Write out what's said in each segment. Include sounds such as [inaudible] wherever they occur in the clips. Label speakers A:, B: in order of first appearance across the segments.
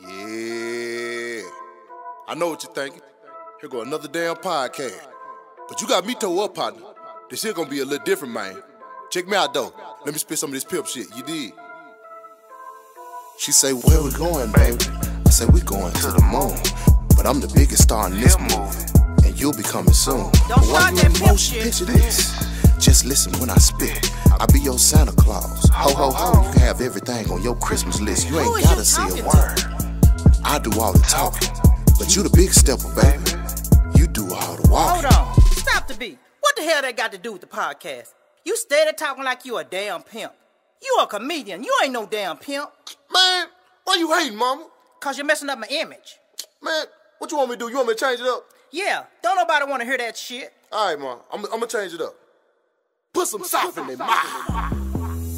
A: Yeah. I know what you're thinking. Here go another damn podcast. But you got me toe up, partner. This shit gonna be a little different, man. Check me out though. Let me spit some of this pimp shit. You did. She say, Where we going, baby? I say, We going to the moon. But I'm the biggest star in this movie. And you'll be coming soon.
B: Don't
A: But
B: start that pimp
A: motion,
B: shit.
A: Picture this. Just listen when I spit. I be your Santa Claus. Ho ho ho, you can have everything on your Christmas list. You ain't gotta say a
B: talking to?
A: word. I do all the talking. But you the big stepper, baby. You do all the walking.
B: Hold on. Stop the beat. What the hell that got to do with the podcast? You steady talking like you a damn pimp. You a comedian. You ain't no damn pimp.
A: Man, why you hating, mama?
B: Cause you're messing up my image.
A: Man, what you want me to do? You want me to change it up?
B: Yeah, don't nobody want to hear that shit.
A: All right, ma. I'm, I'm gonna change it up. Put some soft in it, ma.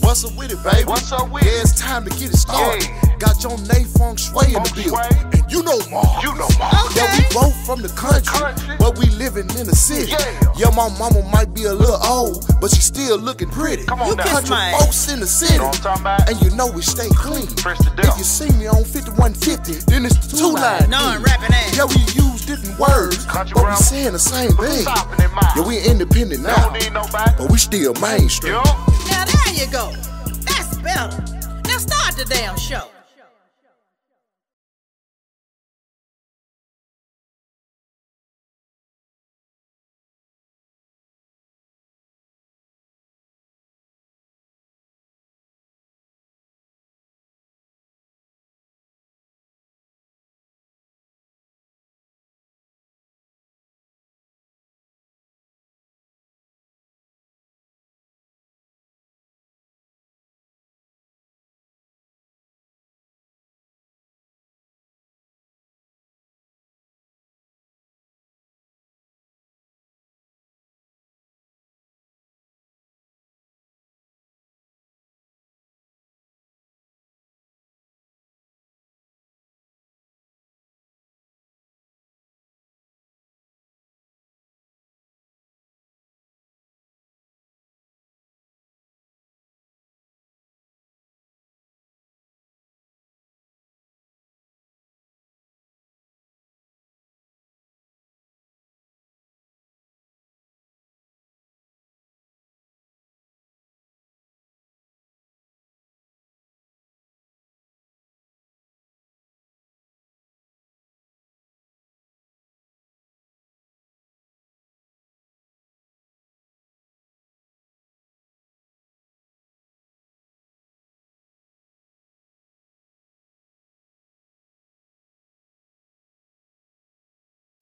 A: What's up with it, baby?
C: What's up with
A: yeah, it's time to get it started.
C: Yeah.
A: Got your name Feng Shui in the
C: Feng
A: building. And you know Ma.
C: You know Ma.
A: Yeah, we both from the country,
C: Country.
A: but we living in the city.
C: Yeah.
A: my mama might be a little old, but she still looking pretty.
C: Come on
B: You
C: now.
B: kiss
A: Country
B: my ass.
A: folks in the city.
C: You know what I'm talking about?
A: And you know we stay clean.
C: Fresh to death.
A: If you see me on 5150, then it's the two line.
B: No, I'm rapping ass.
A: Yeah, we use different words,
C: Country
A: but we saying the same
C: Put
A: thing.
C: some sop in their mouth.
A: Yeah, we independent now,
C: Don't need nobody.
A: but we still mainstream.
C: Yo.
B: Now there you go. That's better. Now start the damn show.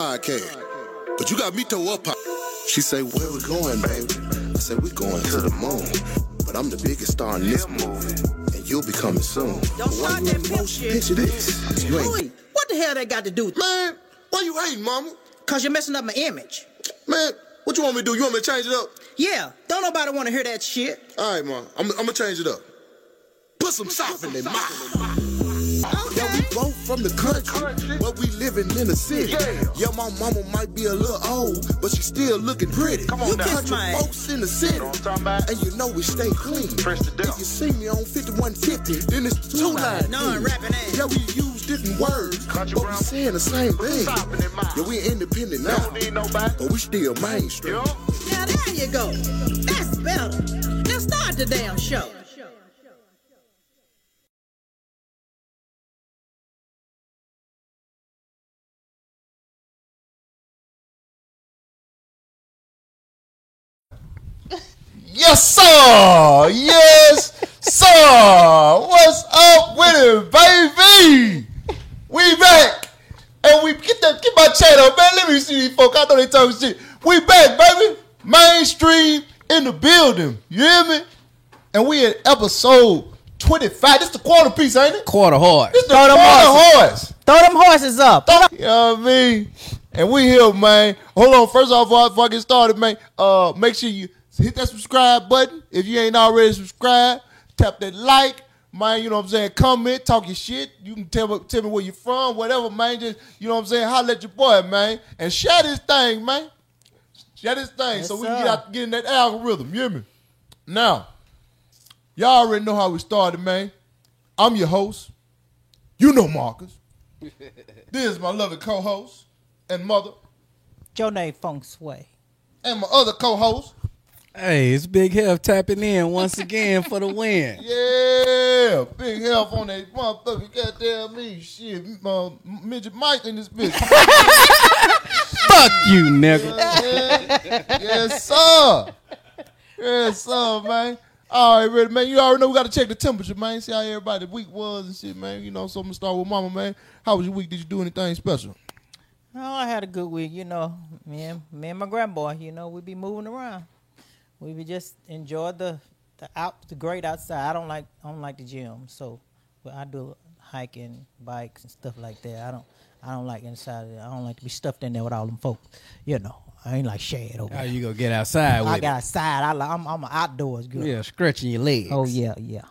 A: Podcast. But you got me toe up. She say, Where we going, baby? I say, We going to the moon. But I'm the biggest star in this movie. And you'll be coming soon.
B: Don't start that pimp shit.
A: Picture this. You ain't.
B: What the hell that got to do with
A: Man, why you hating, mama?
B: Cause you're messing up my image.
A: Man, what you want me to do? You want me to change it up?
B: Yeah, don't nobody want to hear that shit.
A: All right, ma. I'm, I'm gonna change it up. Put some sauce in it, ma. Yeah, we both from the country, but we living in the city.
C: Yeah.
A: Yeah, my mama might be a little old, but she still looking pretty.
C: Come on
A: you
C: now.
A: country
B: Kiss my
A: folks in the city,
C: know what I'm talking about?
A: and you know we stay clean.
C: Fresh to death.
A: If you see me on 5150, then it's two line.
B: No, I'm rapping ass.
A: Yeah, we use different words,
C: Country
A: but we saying the same thing.
C: sop in their mouth.
A: Yeah, we independent now,
C: Don't need nobody.
A: but we still mainstream.
C: Yo.
B: Now there you go. That's better. Now start the damn show.
D: Yes, sir. Yes, sir. What's up with it, baby? We back. And we get that get my chat up, man. Let me see these folk. I know they talking shit. We back, baby. ManeStream in the building. You hear me? And we at episode 25. This the quarter piece, ain't it?
E: Quarter horse.
D: This the
E: Throw them
D: quarter
E: horses.
D: horse.
E: Throw them horses up.
D: You know what I mean? And we here, man. Hold on. First off, before I- before I get started, man, uh, make sure you hit that subscribe button. If you ain't already subscribed, tap that like, man. You know what I'm saying? Comment, talk your shit. You can tell me, tell me where you're from, whatever, man. Just you know what I'm saying? Holla at your boy, man. And share this thing, man. Share this thing so we can get out get in that algorithm. You hear me? Now, y'all already know how we started, man. I'm your host. You know Marcus. [laughs]
A: This is my loving co-host and mother,
B: name Feng Shui.
A: and my other co-host.
E: Hey, it's Big Heff tapping in once again for the win. [laughs]
A: Yeah, Big Heff on that motherfucker. Goddamn me, shit, uh, midget Mike in this bitch. [laughs]
E: Fuck you, nigga.
A: Yeah. yes, sir. Yes, sir, man. All right, ready, man. You already know we got to check the temperature, man. See how everybody week was and shit, man. You know, so I'm gonna start with Mama, man. How was your week? Did you do anything special?
B: Oh, I had a good week, you know. Me and me and my grandboy, you know, we be moving around. We be just enjoy the the out the great outside. I don't like I don't like the gym, so but I do hiking, bikes and stuff like that. I don't I don't like inside. Of it. I don't like to be stuffed in there with all them folks. You know, I ain't like Chad over
E: How
B: there.
E: you gonna get outside with
B: I got outside. I like, I'm I'm an outdoors girl.
E: Yeah, stretching your legs.
B: Oh yeah, yeah.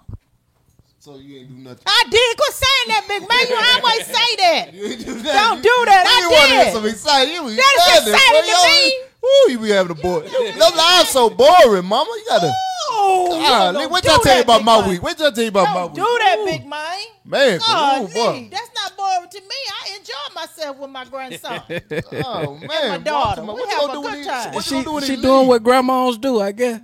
A: So you ain't do nothing.
B: I did. Quit saying that, big man. You always say that. [laughs]
A: You ain't do that.
B: Don't do that. I
A: You want to
B: did.
A: get some excited. You was
B: That is
A: excited,
B: exciting to
A: Yo,
B: me.
A: Ooh, you be having a boy. Those lives so boring, mama. You gotta.
B: Oh,
A: Ah,
B: you don't
A: wait I tell you about my
B: man.
A: week. What till I tell you about my
B: Don't
A: week.
B: do that,
A: Ooh.
B: big man.
A: Man,
B: God,
A: ooh, boy.
B: that's not boring to me. I enjoy myself with my grandson. [laughs]
A: Oh [laughs] man,
B: my daughter.
A: Baltimore.
B: We
A: What
B: have
A: gonna
B: a
A: do
B: good
A: when
B: time.
A: What you
E: She,
A: gonna do when
E: she doing what grandmas do, I guess.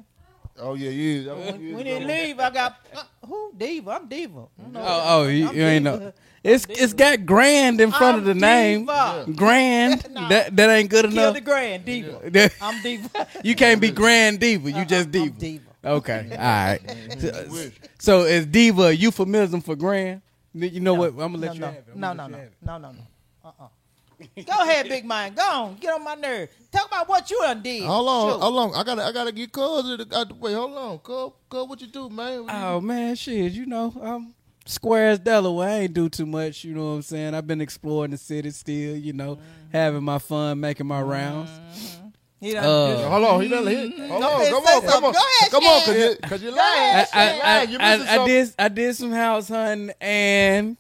A: Oh yeah, yeah.
B: when they leave, I got uh, who diva. I'm diva. You
E: Oh, oh, you, you ain't
B: diva.
E: know. It's it's got grand in front of the name.
B: diva.
E: Grand. [laughs]
B: Nah.
E: That that ain't good
B: Kill
E: enough.
B: the grand diva. [laughs] I'm diva. [laughs]
E: you can't be grand diva. You uh-uh, just
B: I'm
E: diva.
B: diva.
E: Okay, all right. So, so is diva a euphemism for grand? You know what? I'm gonna let
B: no,
E: you
B: no,
E: have it. I'm
B: no,
E: gonna
B: no, no, no, no, no. Uh-uh. Go ahead, big man. Go on. Get on my nerve. Talk about what you done did.
A: Hold on,
B: Shoot.
A: How long? I gotta, I gotta get cuz. Out the way. Hold on, cuz. Cuz, what you do, man? What you
E: Oh man, shit, you know, um Squares Delaware, I ain't do too much, you know what I'm saying? I've been exploring the city still, you know, having my fun, making my rounds.
B: He done
E: Uh,
A: Hold on, he done hit. Hold on, come
B: say
A: on, come on,
B: Go ahead,
A: come on,
B: Chad.
A: cause you, cause you
E: I,
A: lying.
E: I,
A: You
E: I,
A: lying. You
E: I, I did I did some house hunting and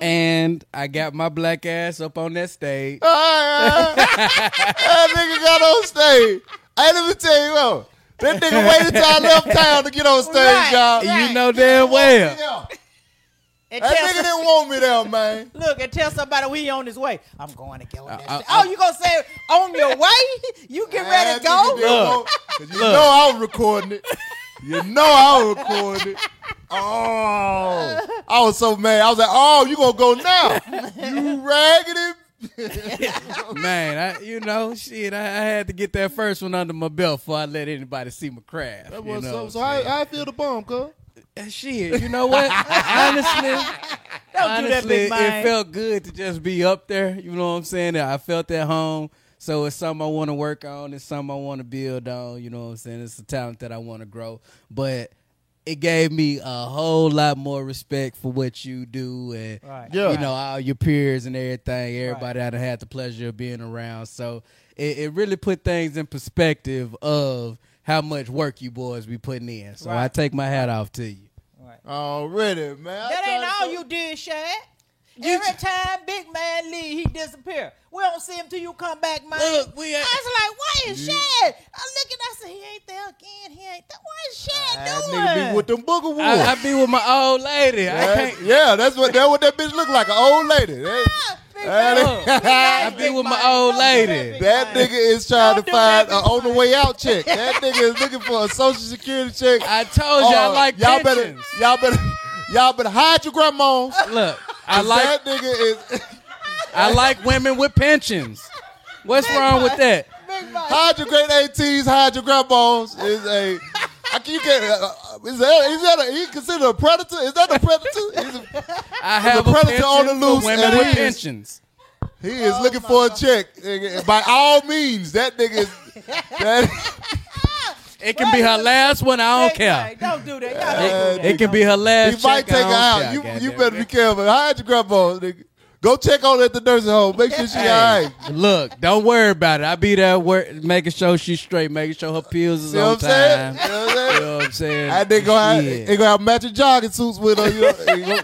E: and I got my black ass up on that stage.
A: Ah, that nigga got on stage. Hey, let me tell you what. That nigga waited till I left town to get on stage,
B: Right.
A: y'all.
B: Right.
E: You know damn well.
A: Yeah.
B: and
A: That
B: tell
A: nigga
B: some-
A: didn't want me there, [laughs] man.
B: Look and tell somebody we on his way. I'm going to kill on that
E: Uh,
B: stage.
E: uh,
B: Oh, you gonna say on your [laughs] way? You get ready to
A: That nigga didn't
B: go?
A: want- 'cause you know I was recording it. You know I was recording it. [laughs] Oh, I was so mad. I was like, "Oh, you gonna go now? You raggedy."
E: Man, I you know, shit, I, I had to get that first one under my belt before I let anybody see my craft.
A: That
E: you
A: was
E: know
A: so. So
E: I'm
A: I. I feel the bomb, cuz.
E: Shit, you know what? honestly, [laughs]
B: Don't do that,
E: honestly, it felt good to just be up there. You know what I'm saying? I felt at home. So it's something I want to work on. It's something I want to build on. You know what I'm saying? It's a talent that I want to grow. But it gave me a whole lot more respect for what you do and
B: Right.
A: Yeah.
E: you know all your peers and everything. Everybody that I had the pleasure of being around. So it, it really put things in perspective of how much work you boys be putting in. So I take my hat off to you.
A: Already, man. I
B: That ain't all
A: to-
B: you did, Chad. Every time big man leave, he disappear. We don't see him till you come back, man.
E: Look, we
B: I was like, why is Chad? I look and I said, he ain't there again. He ain't there. What is Chad
A: That
B: doing?
A: nigga be with them booger.
E: I, I be with my old lady. I can't.
A: yeah, that's what that what that bitch look like, an old lady. That,
B: Ah,
A: that, [laughs]
B: man.
E: I be with my old lady.
B: that,
A: that nigga is trying
B: Don't
A: to find
B: that,
A: an on the way out check. That nigga is looking for a social security check.
E: I told you I
A: Oh,
E: like
A: y'all better y'all better y'all better hide your grandmas.
E: Look, I like
A: that nigga is [laughs]
E: I like women with pensions. What's wrong with that?
B: Big
A: hide your great ATs, hide your grandmas is a I can, you can, uh, is that is that a, he considered a predator? Is that a predator? He's a, [laughs]
E: I have a,
A: predator on the loose
E: women
A: and
E: with
A: he is-
E: pensions.
A: he is looking for a check. By all means, that nigga is that [laughs]
E: It can be her last one. I don't
B: Big
E: care.
B: man, Don't do that. Y'all
A: Uh,
B: don't do that.
E: It can be her last.
A: he might
E: check, I
A: take her out.
E: care,
A: You you better be careful. Hide your grandmas, nigga. Go check on her at the nursing home. Make sure she
E: Hey,
A: all right.
E: Look, don't worry about it. I be there work, making sure she's straight, making sure her pills is
A: See what
E: on
A: I'm saying?
E: time.
A: You know what I'm
E: You
A: saying?
E: know what I'm saying?
A: And they go have,
E: Shit.
A: they go have matching jogging suits with her. You know, [laughs]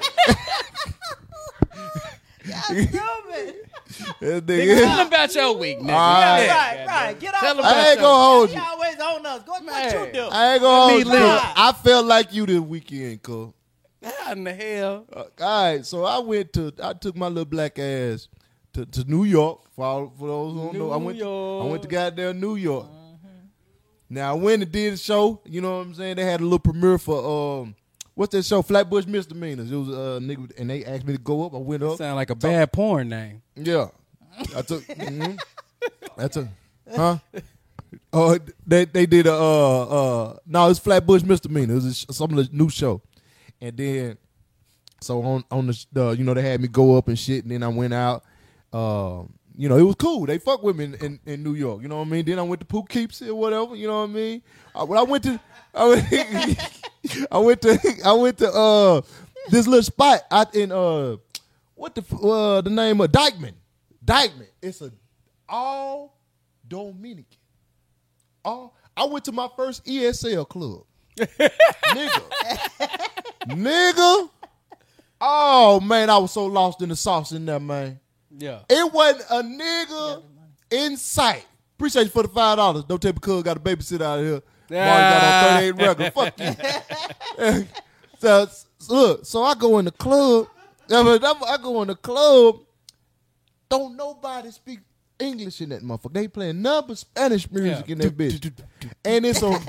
A: they go-
E: Nigga,
A: nigga.
E: tell them about your week, nigga.
A: All right.
E: Yeah,
B: Right, right. Get off.
E: Tell 'em about
A: I ain't gonna hold
B: He
A: you.
B: always on us. Go what
E: Man.
B: you do.
A: I ain't gonna hold you.
E: live.
A: I felt like you this weekend, cuz.
E: How in the hell?
A: Uh, all right, so I went to I took my little black ass to, to New York. For all, for those who don't know, I went to, I went to goddamn New York. Now I went and did a show. You know what I'm saying? They had a little premiere for um what's that show? Flatbush Misdemeanors. It was a uh, nigga, and they asked me to go up. I went up.
E: Sound like a bad porn name.
A: Yeah, I took. mhm. I took. Huh? Oh, they they did a uh uh no, it's Flatbush Misdemeanor. It was a some of the new show, and then so on on the, you know they had me go up and shit, and then I went out. Um, you know it was cool. They fuck with me in, in, in New York. You know what I mean. Then I went to Poughkeepsie or whatever. You know what I mean. I, when I went to I went, [laughs] [laughs] I went to [laughs] I went to uh this little spot out in uh what the uh the name of Dyckman. Dyckman. It's a all Dominican. All I went to my first ESL club. [laughs] Nigga. Nigga. Oh man, I was so lost in the sauce in there, man.
E: Yeah.
A: It wasn't a nigga in sight. Appreciate you for the five dollars. Don't tell me cuz got a babysitter out here. Got on ah. 38 record. [laughs] Fuck you. [laughs] so, so look, so I go in the club. I mean, I'm- go in the club. Don't nobody speak English in that motherfucker. They playing nothing but Spanish music
E: Yeah.
A: in that bitch. And it's a [laughs] and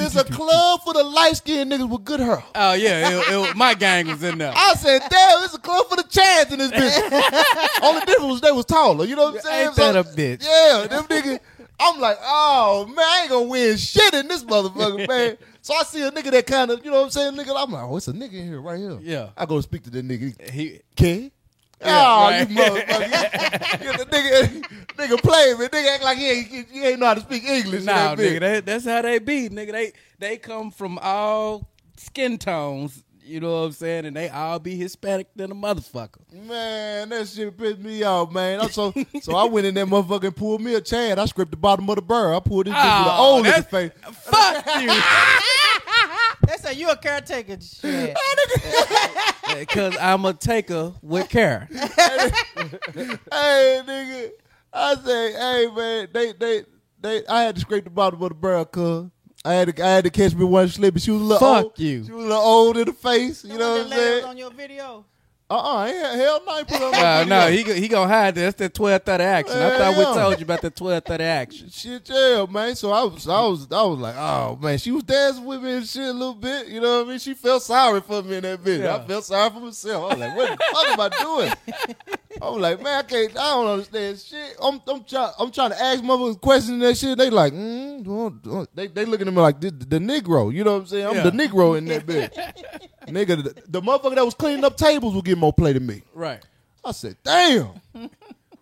A: it's a club for the light skinned niggas with good hair.
E: Oh yeah, it, it, my gang was in there.
A: I said, damn, it's a club for the chads in this bitch. Only difference was they was taller. You know what I'm saying?
E: Ain't that a bitch?
A: Yeah, them niggas. I'm like, oh man, I ain't gonna win shit in this motherfucker, [laughs] man. So I see a nigga that kind of, you know what I'm saying, nigga. I'm like, oh, it's a nigga in here right here.
E: Yeah.
A: I go speak to that nigga.
E: He
A: Ken?
E: Yeah,
A: oh,
E: right.
A: you motherfucker. [laughs] the nigga, nigga play me. Nigga act like he ain't, he ain't know how to speak English.
E: nah,
A: that
E: nigga, that, that's how they be, nigga. They they come from all skin tones. You know what I'm saying? And they all be Hispanic than a motherfucker.
A: Man, that shit pissed me off, man. I'm so so I went in there motherfucker and pulled me a Chad. I scraped the bottom of the burr. I pulled this bitch the an
E: Oh,
A: old nigga
E: that's-
A: face.
E: Fuck you. [laughs]
B: They say you a caretaker. Shit. [laughs]
E: Because I'm a taker with care. [laughs]
A: hey, nigga. I say, hey man, they they they I had to scrape the bottom of the barrel, cuz. I had to I had to catch me one slipping. She was a little
E: Fuck
A: old.
E: you.
A: She was a little old in the face. You know what I'm
B: That lady was
A: saying?
B: on your video.
A: Uh-uh, ain't hell no, I ain't put it on
E: No,
A: my
E: no, he he gonna hide that. That's that 1230 action. I
A: Yeah,
E: thought we
A: yeah.
E: told you about the 1230 action. [laughs]
A: Shit, yeah, man. So I was, I was, I was like, oh man, she was dancing with me and shit a little bit. You know what I mean? She felt sorry for me in that bitch.
E: Yeah.
A: I felt sorry for myself. I was like, what the fuck am I doing? [laughs] I was like, man, I can't, I don't understand shit. I'm, I'm trying, I'm trying to ask motherfuckers questions and that shit. They like, mm, don't- don't- they, they looking at me like the, the Negro. You know what I'm saying? I'm
E: Yeah.
A: the Negro in that bitch. [laughs] Nigga, the, the motherfucker that was cleaning up tables will get more play than me.
E: Right.
A: I said, damn.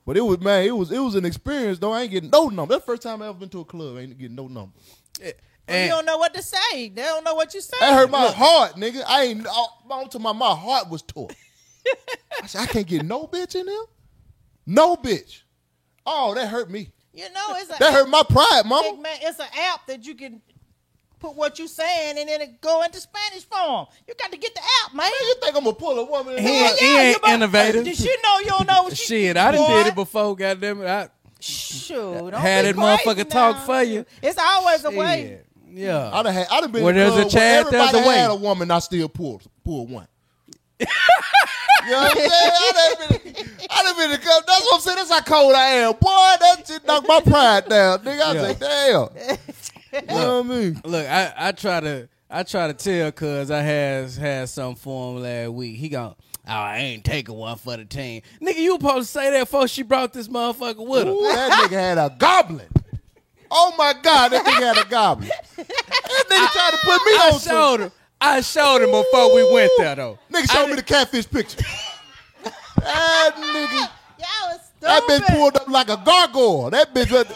A: but it was man, it was it was an experience though. I ain't getting no number. That's the first time I ever been to a club. I ain't getting no number.
B: you
E: And
B: don't know what to say. They don't know what you say.
A: That hurt my heart, nigga. I ain't on to my my heart was tore. [laughs] I said, I can't get no bitch in there. No bitch. Oh, that hurt me.
B: You know, it's a
A: That hurt my pride,
B: Big
A: mama.
B: man, it's an app that you can put what you're saying and then it go into Spanish form. You got to get the app, man.
A: You think I'm gonna pull a woman in
E: He
A: there?
E: ain't- he ain't
B: you better-
E: innovative.
B: Did she know you don't know what she
E: shit, I done did it before. Goddamn it, I,
B: Shoot, don't
E: Had
B: be
E: that motherfucker
B: crazy
E: talk for you.
B: It's always a way.
E: Yeah.
A: I done had, I done been
E: Where
A: in a
E: there's a
A: chance,
E: there's a
A: everybody
E: way.
A: had a woman, I still pulled pulled one. [laughs] you know what I'm saying? I done been, I done been in a club. That's what I'm saying. That's how cold I am. Boy, that shit knocked my pride down. Nigga, I
E: Yeah.
A: say, damn. [laughs] you know what I mean?
E: Look, I, I try to I try to tell cuz I has had some for him last week. He gone, oh, I ain't taking one for the team. Nigga, you supposed to say that before she brought this motherfucker with her.
A: Ooh, that nigga had a goblin. Oh my God, that nigga had a goblin. That nigga tried to put me [laughs]
E: I
A: on some.
E: Showed him. I showed him before we went there though.
A: Nigga showed me the catfish picture. [laughs] that nigga,
B: Y'all was
A: that bitch pulled up like a gargoyle. That bitch, look-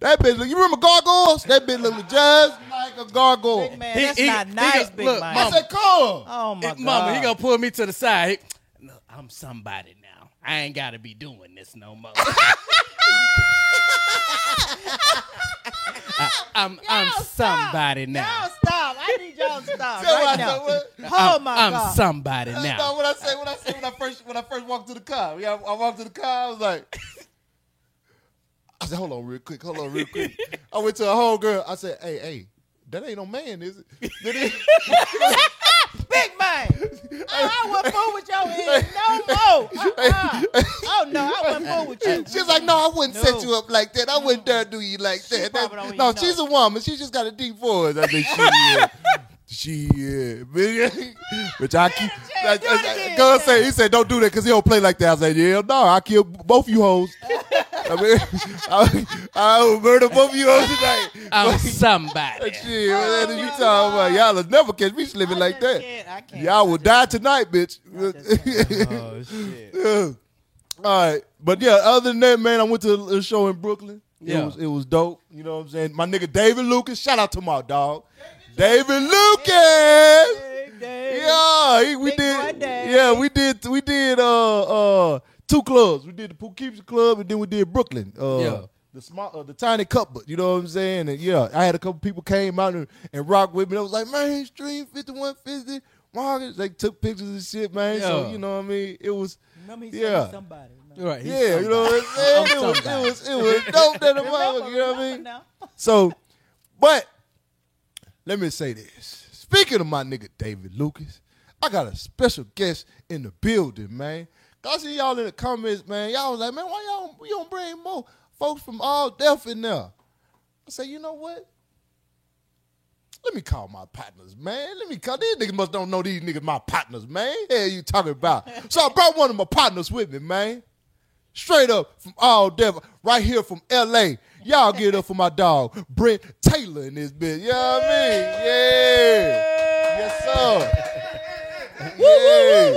A: that bitch, look- you remember gargoyles? That bitch looked just like a gargoyle.
B: Big man,
E: He-
B: that's
E: he-
B: not
E: he
B: nice,
E: go-
B: big
E: look,
B: man.
A: I
E: mama.
A: said, come.
B: oh my
E: Eh,
B: god,
E: Mama, he gonna pull me to the side. He- Look, I'm somebody now. I ain't gotta be doing this no more. [laughs] [laughs] Uh, I, am I'm
B: Y'all
E: somebody now.
B: Y'all stop. I need y'all to stop
A: Tell
B: right now.
A: said, what?
B: Oh
E: I'm,
B: my
E: I'm
B: god.
E: somebody
A: That's
E: now.
A: not what I say. What I say when I first when I first walked to the car. Yeah, I, I walked to the car. I was like, [laughs] I said, hold on, real quick. Hold on, real quick. I went to a whole girl. I said, hey, hey, that ain't no man, is it? [laughs]
B: Big man. [laughs] Oh, I wouldn't fool with your head no more. Uh-uh. Oh no, I wouldn't [laughs] fool with you.
A: She's like, no, I wouldn't set you up like that. I wouldn't dare do you like that.
B: probably
A: That-
B: don't
A: no,
B: even
A: she's
B: know.
A: a woman. She just got a deep voice. I think she is. She is. Which I keep.
B: Yeah, do it.
A: God say he said don't do that because he don't play like that. I said yeah, no, I kill both you hoes. [laughs] I mean, [laughs] I, I will murder both you hoes tonight. [laughs]
E: I'm somebody.
A: Shit, what the hell you talking about? Y'all will never catch me slipping
B: I
A: like that.
B: can't- I can't.
A: Y'all will die tonight, bitch.
E: Oh shit.
A: Yeah. All right, but yeah. Other than that, man, I went to a show in Brooklyn. It
E: Yeah.
A: was it was dope. You know what I'm saying? My nigga David Lucas. Shout out to my dog, David Lucas.
B: Big day.
A: Yeah, he, we
B: Big
A: did. Yeah, we did. We did. Uh, uh, two clubs. We did the Poughkeepsie Club, and then we did Brooklyn. Uh,
E: Yeah.
A: The small, uh, the tiny cupboard. You know what I'm saying? And yeah, I had a couple people came out and, and rock with me. I was like, man, mainstream 5150. Marcus, they took pictures and shit, man. So you know what I mean? It was.
B: Remember he
A: Yeah.
B: said somebody.
E: Right. he's
A: Yeah, you know what I'm saying?
E: I'm
A: It was, it was, it was dope that the
B: Remember,
A: you know what I mean?
B: now.
A: So, but let me say this. Speaking of my nigga David Lucas, I got a special guest in the building, man. I see y'all in the comments, man. Y'all was like, man, why y'all we don't bring more folks from All Def in there? I say, you know what? Let me call my partners, man. Let me call these niggas must don't know these niggas my partners, man. Hell you talking about? so I brought one of my partners with me, man. Straight up from All Def, right here from LA. Y'all get up for my dog, Brent Taylor in this bitch. You know what I mean? Yeah. Yes, sir. Yeah.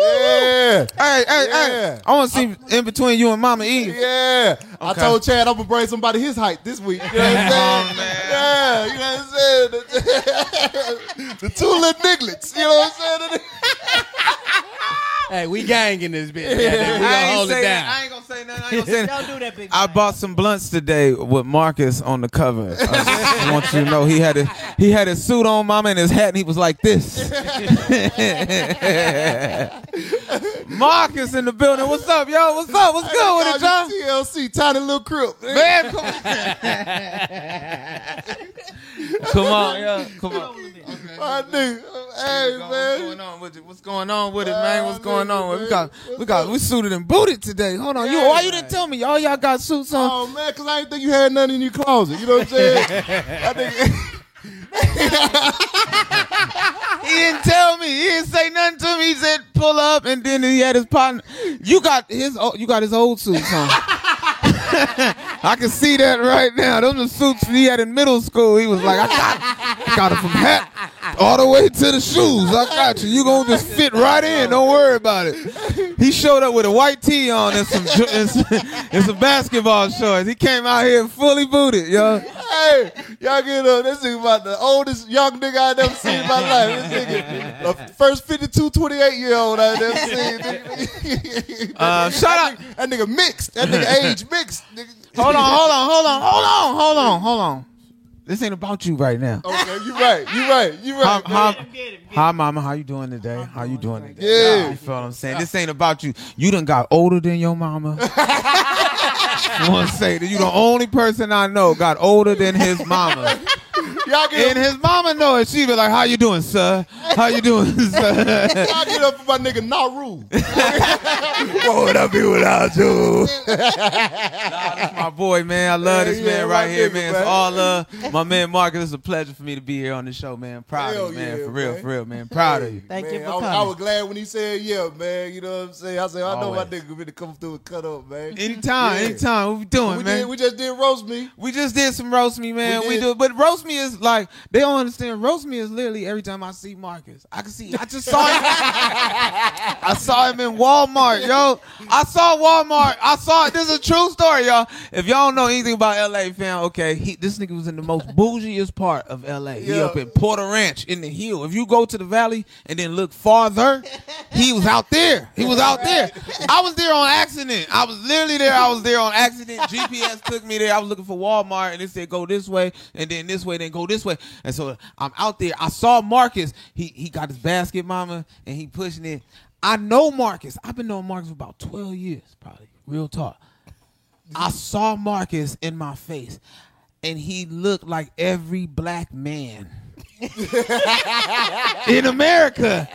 A: Yeah.
F: Hey, hey, hey! I want to see in between you and Mama E.
A: Yeah. I
F: Okay.
A: told Chad I'm gonna bring somebody his height this week. You know what I'm [laughs] oh, saying? yeah, you know what I'm saying? The, [laughs] the two little nigglets. You know what I'm saying? [laughs]
E: Hey, we gang in this bitch. [laughs]
A: Yeah.
E: We
F: I
E: gonna
F: ain't
E: hold
F: say
E: it
F: that.
E: down.
F: I ain't gonna say nothing. I ain't gonna say nothing. [laughs]
B: Don't do that, big
F: I
B: man.
F: bought some blunts today with Marcus on the cover. I [laughs] want you to know he had a he had his suit on, mama, and his hat, and he was like this. Marcus in the building. What's up, yo? What's up? What's good with it, John?
A: TLC, tiny little crip.
F: Man, come on. come on, yo. Come on.
A: My nigga. Hey, man.
F: What's going on with it? What's going on with it, man? What's going on?
A: nigga,
F: We got, we got, we suited and booted today. Hold on, you. Why you didn't tell me? All y'all got suits on.
A: Oh man, cause I didn't think you had nothing in your closet. You know what I'm saying? I think [laughs]
F: He didn't tell me. He didn't say nothing to me. He said pull up, and then he had his partner. You got his. You got his old suits on. [laughs] I can see that right now. Those are suits he had in middle school. He was like, I got, I got it from hat all the way to the shoes. I got you. You gonna just fit right in. Don't worry about it. He showed up with a white tee on and some and some, and some basketball shorts. He came out here fully booted, yo.
A: hey, y'all get up. This nigga about the oldest young nigga I've ever seen in my life. This nigga, the first 52, 28 year old I've ever seen.
F: Uh, shout out.
A: That nigga mixed. That nigga [laughs] age mixed.
F: Hold on, hold on, hold on, hold on, hold on, hold on. This ain't about you right now.
A: Okay, you right. You right. You
F: How,
A: right.
F: how,
B: Get him, get him,
F: hi, mama. How you doing today? How you doing today?
A: Yeah.
F: You feel what I'm saying? This ain't about you. You done got older than your mama. I want to say that you the only person I know got older than his mama. [laughs]
A: Y'all get
F: And his mama know it. She be like, "How you doing, sir? How you doing, [laughs] sir?"
A: Y'all get up for my nigga Naru. [laughs] what would I be without you?
F: That's my boy, man. I love
A: Yeah,
F: this
A: yeah,
F: man
A: my
F: right here,
A: nigga,
F: man.
A: man.
F: It's all love. My man Marcus, it's a pleasure for me to be here on the show, man. Proud
A: Hell
F: of you, man.
A: yeah,
F: for real,
A: man.
F: for real, man. Proud of you.
B: Thank you for
A: I, was-
B: coming.
A: I was glad when he said yeah, man. You know what I'm saying? I said, I know my
F: Always.
A: nigga gonna come through and cut up, man.
F: Anytime,
A: Yeah.
F: anytime. What we doing,
A: We
F: man?
A: did. We just did roast me.
F: We just did some roast me, man.
A: We
F: We,
A: did.
F: do, but roast me is like they don't understand. Roast me is literally every time I see Marcus, I can see. I just saw him. I saw him in Walmart, yo. I saw Walmart. I saw. It. This is a true story, y'all. If y'all don't know anything about LA, fam, okay, he, this nigga was in the most bougiest part of LA. He up in Porter Ranch in the hill. If you go to the valley and then look farther, he was out there. He was out there. I was there on accident. I was literally there. I was there on accident. [laughs] GPS took me there. I was looking for Walmart and it said go this way and then this way, then go this way. And so I'm out there. I saw Marcus. He he got his basket mama and he pushing it. I know Marcus. I've been knowing Marcus for about 12 years, probably. Real talk. I saw Marcus in my face, and he looked like every black man [laughs] in America.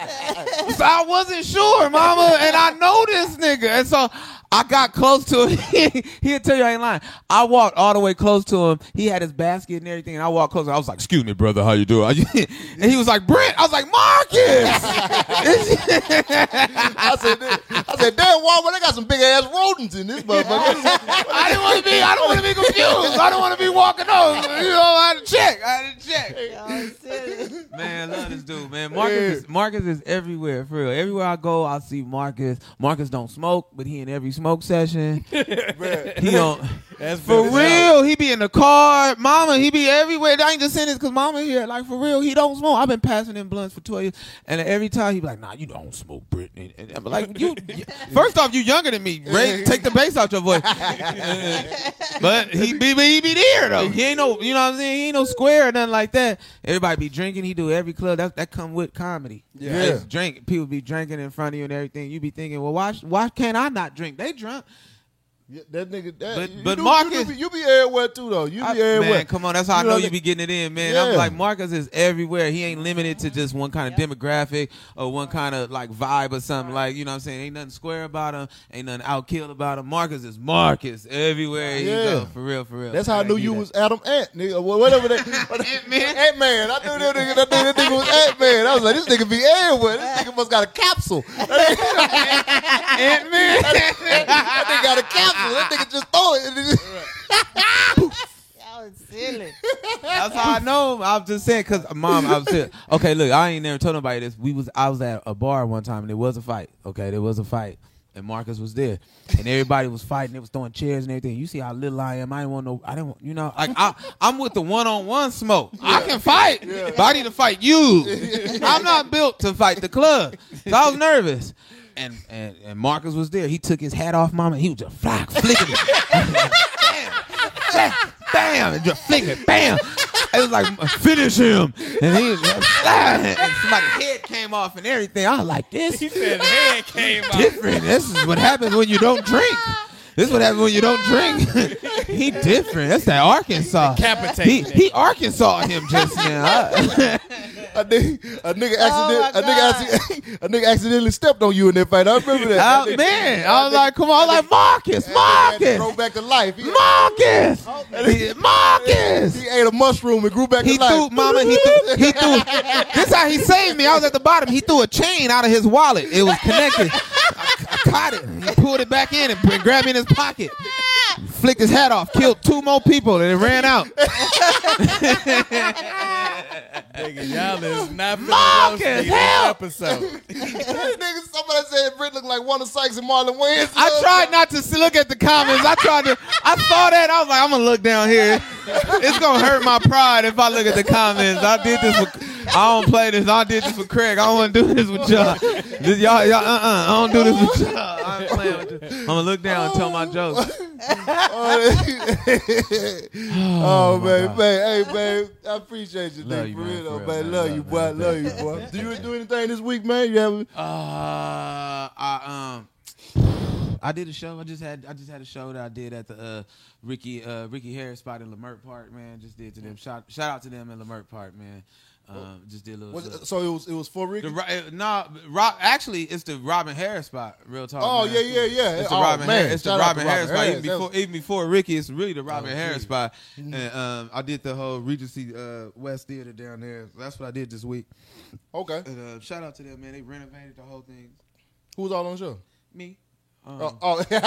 F: So I wasn't sure, mama, and I know this nigga. And so I got close to him. [laughs] He'll tell you I ain't lying. I walked all the way close to him. He had his basket and everything, and I walked close. I was like, "Excuse me, brother, how you doing?" [laughs] and he was like, "Brent." I was like, "Marcus." [laughs]
A: I said, I said, damn, Walmart, they got some big ass rodents in this motherfucker.
F: I didn't want to be. I don't want to be confused. I don't want to be walking over. You know, I had to check. I had to check. Man, love this dude, man. Marcus, is, Marcus is everywhere, for real. Everywhere I go, I see Marcus. Marcus don't smoke, but he in every smoke session. [laughs] he don't.
E: That's
F: For real, he be in the car. Mama, he be everywhere. I ain't just saying this because mama here. Like, for real, he don't smoke. I've been passing him blunts for 12 years. And every time he be like, nah, you don't smoke, Brittany. And I'm like, you, [laughs] first off, you younger than me. Ray, take the bass out your voice. [laughs] but he be, he be there, though. He ain't no, you know what I'm saying? He ain't no square or nothing like that. Everybody be drinking. He do every club. That, that come with comedy.
E: Yeah.
F: It's drink. People be drinking in front of you and everything. You be thinking, well, why, why can't I not drink? They drunk.
A: Yeah, that nigga, that,
F: But-
A: you
F: but
A: do-
F: Marcus-
A: you, do be, you be everywhere too, though. You be
F: I-
A: everywhere.
F: man, come on, that's how I
A: You
F: know
A: know,
F: you be getting it in, man.
A: Yeah.
F: I'm like Marcus is everywhere. He ain't limited to just one kind of demographic or one kind of like vibe or something. Like you know what I'm saying? Ain't nothing square about him. Ain't nothing outkilled about him. Marcus is Marcus everywhere he
A: Yeah.
F: go. For real, for real.
A: That's how I
F: Gotta
A: knew you
F: that.
A: was Adam Ant, nigga. or Whatever that. [laughs] [laughs]
F: Ant-Man?
A: Ant Man. I knew that nigga. That nigga, that nigga was Ant Man. I was like, this nigga be everywhere. This nigga must got a capsule. [laughs]
F: Ant Man.
A: That nigga got a capsule. That nigga just throw it. and it just-
B: Y'all is silly.
F: That's how I know. I'm just saying, cause mom, I was saying, okay, look, I ain't never told nobody this. We was, I was at a bar one time and there was a fight. Okay, there was a fight, and Marcus was there, and everybody was fighting. They was throwing chairs and everything. You see how little I am. I didn't want no. I didn't want, you know, like I, I'm with the one on one smoke. I can fight, but I need to fight you. [laughs] I'm not built to fight the club. So I was nervous. And, and and Marcus was there. He took his hat off, mama. And he was just flack, flicking it. [laughs] bam, bam, and just flicking it, bam. It was like finish him, and he was and somebody's head came off and everything. I was like, this
E: He said head came out.
F: different. This is what happens when you don't drink. This is what happens when you don't drink. [laughs] he different. That's that Arkansas. He,
E: Decapitated.
F: he Arkansas him just now. [laughs]
A: A nigga, a nigga,
B: Oh,
A: accident, a, nigga accident, [laughs] a nigga accidentally stepped on you in that fight. I remember that.
F: oh man, I was like, come on, I was like Marcus, Marcus,
A: Throw back to life. He,
F: Marcus, oh, He- Marcus.
A: he ate a mushroom and grew back
F: He
A: to life.
F: threw, mama. He threw. He threw. This how he saved me. I was at the bottom. He threw a chain out of his wallet. It was connected. I, I caught it. He pulled it back in and put- grabbed me in his pocket. Flicked his hat off. Killed two more people and it ran out.
E: Nigga, y'all is not finna
F: Marcus,
E: roast me this
F: help!
E: episode. [laughs]
A: Nigga, somebody said Britt looked like Wanda Sykes and Marlon Wayans.
F: I tried not to look at the comments. I tried to. I saw that. I was like, I'm gonna look down here. It's gonna hurt my pride if I look at the comments. I did this for. I don't play this. I did this for Craig. I don't want to do this with y'all. This, y'all, y'all, uh, uh I don't do this with y'all. [laughs] I'm playing with you. I'm gonna look down and tell my jokes. [laughs]
A: oh, man, man, hey, man, I appreciate you,
F: Love
A: nigga,
F: you,
A: for
F: man,
A: real, though,
F: for real,
A: man.
F: man.
A: Love
F: Love,
A: you, boy. Love you, boy. Do you do anything this week, man? You have
F: Uh, I um, I did a show. I just had I just had a show that I did at the uh Ricky uh Ricky Harris spot in Leimert Park, man. Just did to them. Shout shout out to them in Leimert Park, man. Um, just did a little.
A: was so it was it was for Ricky.
F: the, Ro- uh, Rob, actually, it's the Robin Harris spot. Real talk.
A: Oh,
F: man.
A: yeah, yeah, yeah.
F: It's the
A: Oh,
F: Robin.
A: man,
F: Harris, it's the
A: shout out to
F: Robin Harris spot. Even before,
A: was-
F: even before Ricky, it's really the Robin
A: Oh,
F: Harris
A: geez.
F: spot. And um, I did the whole Regency uh, West Theater down there. That's what I did this week.
A: okay,
F: And uh, shout out to them, man. They renovated the whole thing.
A: who was all on the show?
F: Me. Um,
A: Oh, oh. [laughs] [laughs]
F: there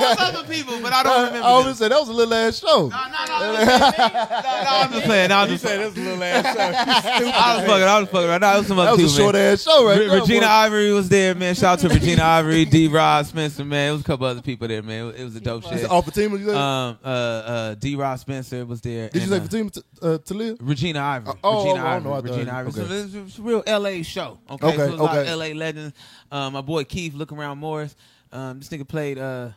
F: was other people, but I don't remember.
A: I always said that was a little ass show.
F: No, no, no, no, no, I'm just [laughs] playing. No, I'm
E: You
F: just
E: said
F: playing.
E: this little ass show.
F: I was fucking. I was fucking. Right now, it was some
A: That
F: other
A: was a short
F: man.
A: ass show, right
F: Re-
A: there,
F: Regina
A: boy.
F: Ivory was there, man. Shout out to Regina Ivory, D. Rod Spencer, man. It was a couple other people there, man. It was, it was a dope shit.
A: Oh, Fatima, you said?
F: Um, uh, uh, D. Rod Spencer was there.
A: Did you say
F: uh,
A: Fatima t- uh, Talia?
F: Regina Ivory.
A: Uh, oh,
F: Regina
A: oh, I
F: Ivory.
A: know, I
F: Regina Ivory.
A: okay.
F: So it's, it's a real LA show. Okay.
A: Okay,
F: So it was a lot of
A: okay.
F: LA legends. Um, my boy Keith, look around Morris. Um, this nigga played. Uh,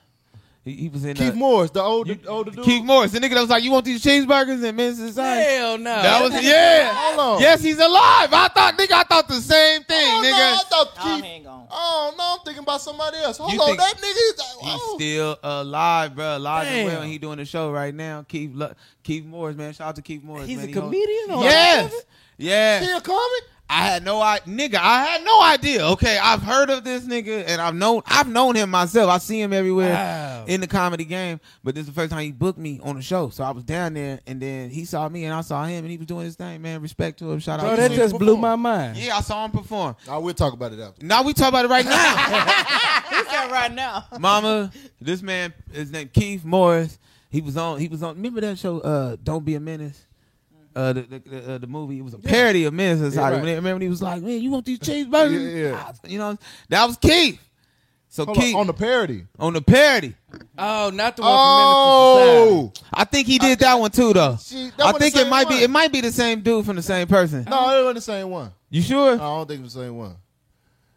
F: He, he was in
A: Keith
F: uh,
A: Morris, the older older dude.
F: Keith Morris, the nigga that was like, "You want these cheeseburgers?" And Menace Society.
E: Hell no.
F: That was [laughs] yeah.
A: Hold on.
F: Yes, he's alive. I thought, nigga, I thought the same thing,
A: Oh, no,
F: nigga.
A: I thought
B: Oh,
A: Keith.
B: he ain't gone.
A: Oh no, I'm thinking about somebody else. Hold
F: You
A: on, that nigga. Is,
F: He's
A: oh.
F: still alive, bro. Alive and well, and he doing the show right now. Keith, Lo- Keith Morris, man. Shout out to Keith Morris.
E: He's
F: man.
E: a
F: He
E: comedian. on
F: Yes,
E: top of it?
F: yes.
A: Still coming?
F: I had no idea, nigga. I had no idea. Okay, I've heard of this nigga, and I've known I've known him myself. I see him everywhere
E: Wow.
F: in the comedy game. But this is the first time he booked me on the show, so I was down there, and then he saw me, and I saw him, and he was doing his thing. Man, respect to him. Shout
E: Bro,
F: out.
E: that
F: to him.
E: That just blew my mind.
F: yeah, I saw him perform.
A: I will talk about it after.
F: Now we talk about it right now. [laughs]
B: He said right now.
F: Mama, this man, his name Keith Morris. He was on. He was on. Remember that show? Uh, Don't be a menace. Uh, the the, the, uh, the movie. It was a parody of Menace Society.
E: right.
F: Remember when he was like, "Man, you want these cheeseburgers?"
A: Yeah, yeah.
F: You know, that was Keith. So
A: Hold on,
F: Keith
A: on the parody.
F: on the parody.
E: Oh, not the one from Menace to
A: Oh,
F: I think he did that one too, though.
A: See, that
F: I think it
A: same
F: might be. It might be the same dude from the same person.
A: no, it wasn't the same one.
F: You sure?
A: No, I don't think it was the same one.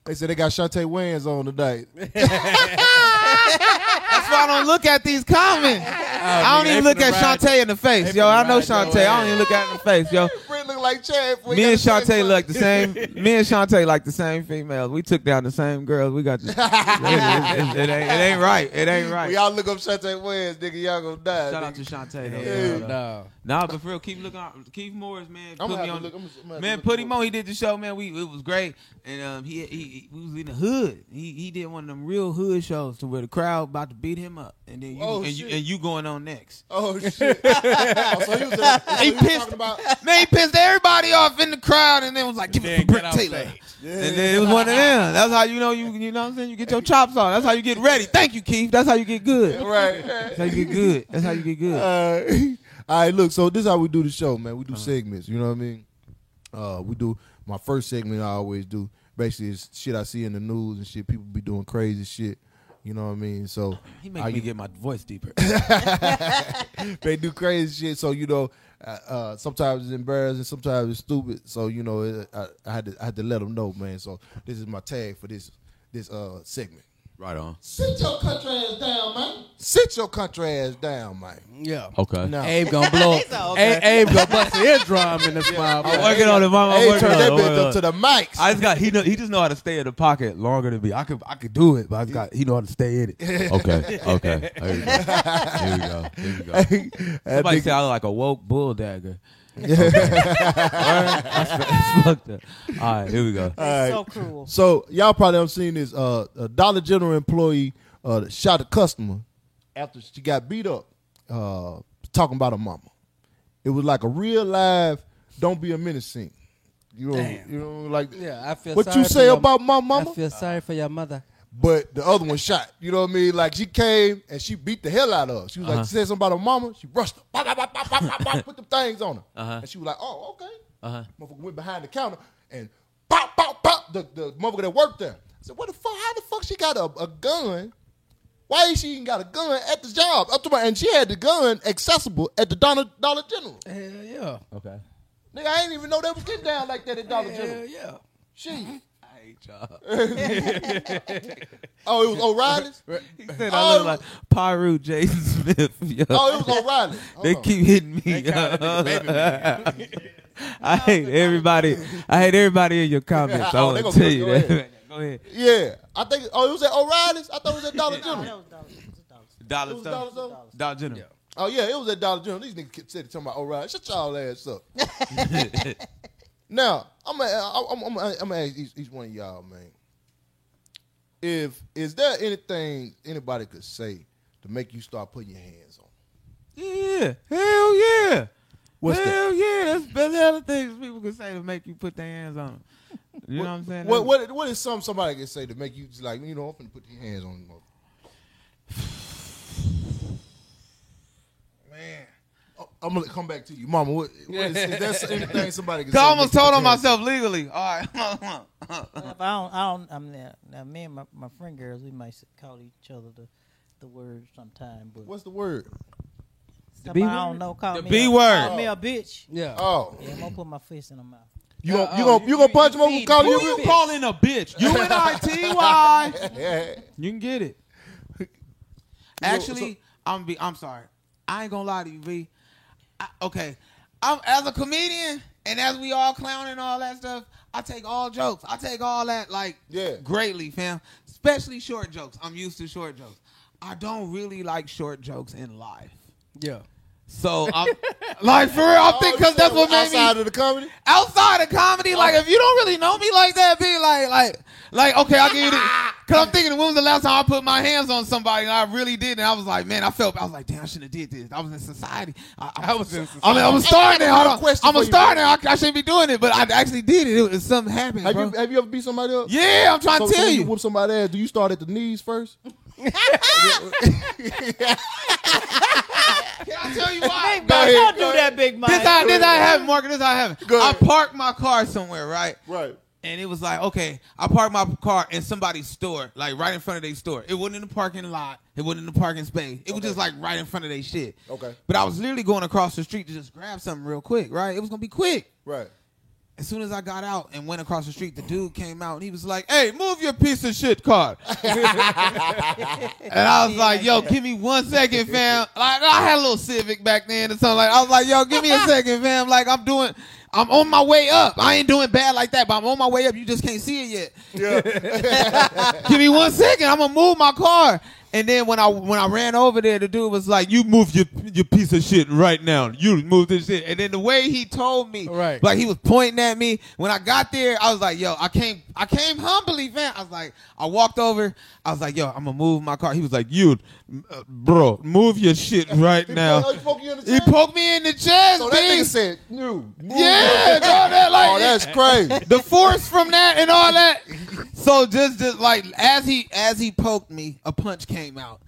A: They said they got Shantae Wayans on tonight. [laughs] [laughs]
F: That's why I don't look at these comments. I don't even look at
E: ride-
F: Shantae in the face, yo. I know Shantae. I don't even look at her in the face, yo. [laughs]
A: Look like Chad.
F: Me and Shantae like the same. [laughs] Me and Shantae like the same females. We took down the same girls. We got the. [laughs] it, it- it ain't, it ain't right. It ain't
A: When
F: right.
A: y'all look up Shantae Wayans, nigga, y'all gonna die.
F: Shout out
A: nigga.
F: to Shantae. Though. Yeah.
E: no.
F: Nah, but for real, keep looking. out. Keith Morris, man,
A: I'm
F: put me on.
A: look. I'm gonna- I'm
F: Man, put him on. He did the show, man. We it was great, and um, he, he he we was in the hood. He he did one of them real hood shows to where the crowd about to beat him up, and then you
A: Oh,
F: and you and you going on next.
A: Oh [laughs] shit! [laughs] oh, so he was, in, so
F: He
A: he was
F: pissed
A: talking about.
F: Man, he pissed everybody off in the crowd, and then was like, "Give
E: Then
F: it to
E: get
F: Britt Taylor."
E: stage.
F: And then it was one of them. That's how you know you you know what I'm saying. You get your chops on. That's how you get ready. Thank you, Keith. That's how you get good. [laughs]
A: Right.
F: That's how you get good. That's how you get good.
A: Uh, all right, look. So this is how we do the show, man. We do segments. You know what I mean? Uh, we do my first segment. I always do. Basically, it's shit I see in the news and shit. People be doing crazy shit. You know what I mean? So
F: He make
A: I-
F: me get my voice deeper. [laughs]
A: they do crazy shit. So you know, uh, uh, sometimes it's embarrassing, sometimes it's stupid. So you know, it, I, I had to I had to let them know, man. So this is my tag for this this uh segment.
F: Right on.
A: Sit your country ass down, man. Sit your country ass down, man.
E: Yeah.
F: Okay.
A: No.
E: Abe gonna blow. [laughs]
B: He said, okay.
E: Abe, Abe gonna bust an eardrum in this [laughs] mouth.
F: I'm working on it, mama. I'm
A: Hey,
F: working
A: turn
F: on
A: that
F: it. I'm
A: bitch
F: working
A: up
F: on
A: to
F: it.
A: the mics.
F: I just got he know he just know how to stay in the pocket longer than me. I could I could do it, but I just got he know how to stay in it. [laughs] Okay, okay. There you go. Here we go. Here we go.
A: That
F: Somebody
A: nigga-
F: say I look like a woke bull dagger. That's, that's fucked up. All right, here we go.
B: It's so cruel.
A: So y'all probably have seen this. Uh, a Dollar General employee uh, shot a customer after she got beat up. Uh, talking about her mama. It was like a real live "Don't be a menace" scene. You know,
E: Damn.
A: you know, like
E: Yeah, I feel
A: what
E: sorry
A: you
E: for
A: say
E: your-
A: about my mama.
E: I feel sorry for your mother.
A: But the other one shot. You know what I mean? Like she came and she beat the hell out of her. She was
F: Uh-huh.
A: like, she said something about her mama. She rushed her, Bop, bop, bop, bop, bop, bop, bop, put them things on her,
F: Uh-huh.
A: and she was like, "Oh, okay."
F: Uh-huh.
A: Motherfucker went behind the counter and pop, pop, pop. The the motherfucker that worked there. I said, "What the fuck? How the fuck she got a, a gun? Why ain't she even got a gun at the job? Up to my, and she had the gun accessible at the Dollar Dollar General.
E: Hell yeah.
F: Okay.
A: Nigga, I ain't even know they was getting down like that at Dollar
E: Hell
A: General.
E: yeah.
A: She.
F: I hate y'all. [laughs]
A: Oh, it was O'Reilly's.
F: He said I look
A: Oh.
F: like Pyru Jason Smith. [laughs] Yo.
A: Oh, it was O'Reilly. Hold
F: They
A: on.
F: keep hitting me. [laughs] I hate everybody. I hate everybody in your comments. I
A: Oh,
F: want
A: they
F: to
A: gonna
F: tell you
A: go
F: that.
A: ahead.
F: Go ahead.
A: Yeah, I think. Oh, it was at O'Reilly's. I thought it was at Dollar
B: No,
A: General.
B: that was dollars. It was dollars.
F: Dollar
A: It was
F: Store.
A: Dollar Store?
F: Dollar General.
A: Oh yeah, it was at Dollar General. These niggas kept- said talking about O'Reilly. Shut y'all ass up. now I'm gonna I'm, I'm, I'm gonna ask each, each one of y'all, man. If is there anything anybody could say to make you start putting your hands on?
F: Yeah. Hell yeah.
A: What's that?
F: Hell yeah. That's that's the other things people can say to make you put their hands on them. You know what I'm saying?
A: What what what is some somebody can say to make you just like you know I'm gonna put your hands on them? [sighs] Man, I'm gonna come back to you, Mama. What, what is, is there [laughs] anything somebody can say?
F: I almost told on myself legally. All right. [laughs]
B: If I don't, I don't, I'm now, now me and my, my friend girls, we might call each other the, the word sometime, but
A: What's the word?
B: somebody
E: B
B: I don't
E: word?
B: know call
F: The
B: me
F: B
B: a,
F: word.
B: Call me a bitch.
E: Yeah.
A: Oh,
B: Yeah, I'm gonna put my fist in her mouth.
A: you gonna
E: Uh,
A: you
E: oh,
A: gonna you gonna punch him over
E: feed-
A: calling
E: who
A: you?
E: you
A: a bitch?
F: calling a bitch? U N I [laughs] T Y.
A: Yeah.
F: You can get it. Actually,
A: so-
F: I'm be. I'm sorry. I ain't gonna lie to you, V. I, okay, I'm as a comedian and as we all clowning and all that stuff. I take all jokes. I take all that like
A: Yeah.
F: greatly, fam. Especially short jokes. I'm used to short jokes. I don't really like short jokes in life.
E: Yeah.
F: So I'm like for real. I think because that's what made me
A: outside of the comedy.
F: outside of comedy, like if you don't really know me like that, be like, like, like, okay, I'll give you the. Cause I'm thinking, when was the last time I put my hands on somebody? And I really did, and I was like, man, I felt, I was like, damn, I shouldn't have did this. I was in society. I, I, was in society. I mean, I'm a star now. Hold on. I'm a star now. I, I shouldn't be doing it, but I actually did it. It was something happened,
A: Have
F: bro.
A: you have you ever beat somebody up?
F: yeah, I'm trying
A: So,
F: to tell
A: so when
F: you.
A: whoop somebody ass. Do you start at the knees first?
F: Can I tell you why?
B: Big Mike, don't do that, Big Mike.
F: This how this how it happened, Mark. This how it happened.
A: Go
F: I
A: ahead.
F: parked my car somewhere, right?
A: Right.
F: And it was like, okay, I parked my car in somebody's store, like right in front of their store. It wasn't in the parking lot. It wasn't in the parking space. It was just like right in front of their shit.
A: Okay.
F: But I was literally going across the street to just grab something real quick, right? It was gonna be quick.
A: Right.
F: As soon as I got out and went across the street, the dude came out and he was like, "Hey, move your piece of shit car." [laughs] and I was like, "Yo, give me one second, fam." Like I had a little Civic back then or something. Like I was like, "Yo, give me a second, fam." Like I'm doing, I'm on my way up. I ain't doing bad like that, but I'm on my way up. You just can't see it yet. Yeah. [laughs] give me one second. I'm gonna move my car. And then when I when I ran over there, the dude was like, "You move your your piece of shit right now. You move this shit." And then the way he told me,
E: Right.
F: like he was pointing at me. When I got there, I was like, "Yo, I came, I came humbly, man." I was like, I walked over. I was like, "Yo, I'm gonna move my car." He was like, "You, uh, bro, move your shit [laughs] right now."
A: He poked in the
F: He poked me in the chest,
A: So that nigga said, "You."
F: Yeah, bro, that like
A: Oh, that's [laughs] crazy.
F: the force from that and all that. So just, just like as he as he poked me, a punch came out.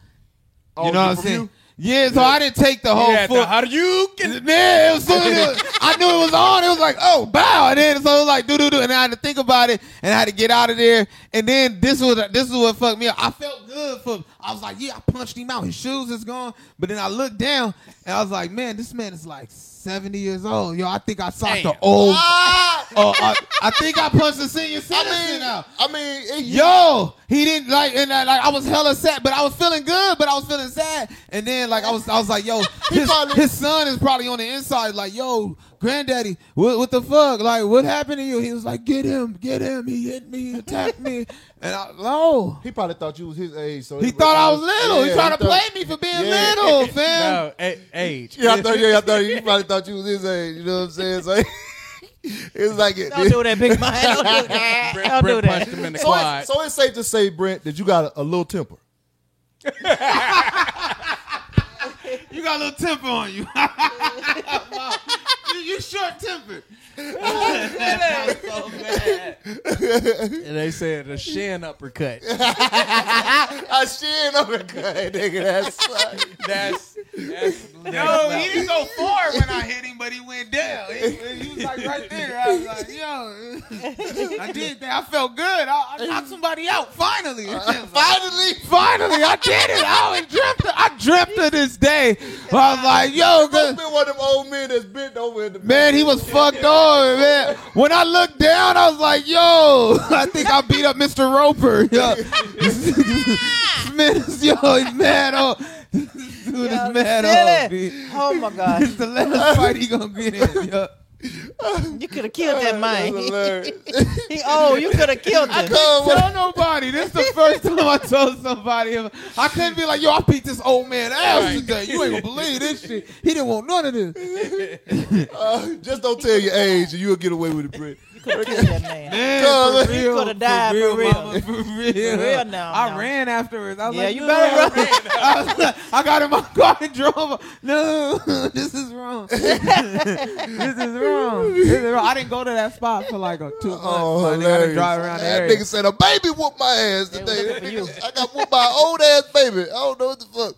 A: Oh,
F: You know what I'm saying?
A: you?
F: Yeah, so I didn't take the whole
E: Yeah,
F: foot.
E: how do you get
F: Man, it was soon as it was, I knew it was on. It was like, oh, bow, and then so it was like, do do do, and I had to think about it, and I had to get out of there. And then this was this is what fucked me up. I felt good for. I was like, yeah, I punched him out. His shoes is gone. But then I looked down, and I was like, man, this man is like 70 years old. Yo, I think I socked the old.
A: Ah!
F: Oh, I, I think I punched the senior
A: I
F: citizen
A: mean,
F: out.
A: I mean, it,
F: Yo, he didn't like, and I, like I was hella sad, but I was feeling good, but I was feeling sad. And then like I was, I was like, yo, [laughs] his,
A: probably-
F: his son is probably on the inside, like, yo, granddaddy, what, what the fuck? Like, what happened to you? He was like, get him, get him. He hit me, he attacked me, [laughs] and I, no.
A: he probably thought you was his age. So
F: He thought I was little.
A: Yeah,
F: he tried to
A: thought-
F: play me for being
A: Yeah.
F: little, [laughs] fam.
E: no a- age?
A: Yeah, I thought. Yeah, I thought he probably thought you was his age. You know what I'm saying? So [laughs] it's like it.
B: Don't do that, Big Mike. Don't do that.
E: Brent,
B: Don't do
E: Brent punched
B: that.
E: him in the
A: So
E: quad.
A: it's, so it's safe to say, Brent, that you got a, a little temper.
F: You got a little temper on you. You, you short tempered. [laughs]
E: and they said a shin uppercut. [laughs]
A: I shin overcut, nigga. That's
E: That's that's
F: No, he didn't go far when I hit him, but he went down. He, he was like right there. I was like, yo, I did that. I felt good. I, I knocked somebody out finally.
A: Uh, finally.
F: finally, I did it. I was dreamt. I dreamt of this day. I was like, yo,
A: Must
F: good.
A: been one of them old men that's bent over in the
F: Man, he was fucked over, man. When I looked down, I was like, yo, [laughs] I think I beat up Mr. Roper. [laughs] Yo, [laughs] man, is- yo, he's mad on. Dude is mad
B: silly.
F: on me.
B: Oh my God.
F: It's the last [laughs] fight he gonna get in. Yo.
B: You could have killed that [laughs]
A: That's
B: man. [laughs] He, oh, you could have killed him.
A: Come on.
F: Tell nobody. This is the first time I told somebody. I couldn't be like, yo, I beat this old man ass today. You ain't gonna believe this shit. He didn't want none of this.
A: Uh, just don't tell your age, and you'll get away with it, Brent.
B: You could have killed that man.
F: Man, for real,
B: coulda died for real.
F: mama, for real.
B: For real now,
F: I
B: now.
F: ran afterwards. I was
B: Yeah,
F: like,
B: you
F: "No."
B: better run.
F: I, was like- I got in my car and drove. No, [laughs] this is wrong. [laughs] this is wrong. This is wrong. I didn't go to that spot for like a two months.
A: Oh,
F: so I didn't
A: hilarious.
F: drive around the
A: That
F: area.
A: nigga said a baby whooped my ass today.
B: was looking for you.
A: I got whooped by an old ass baby. I don't know what the fuck.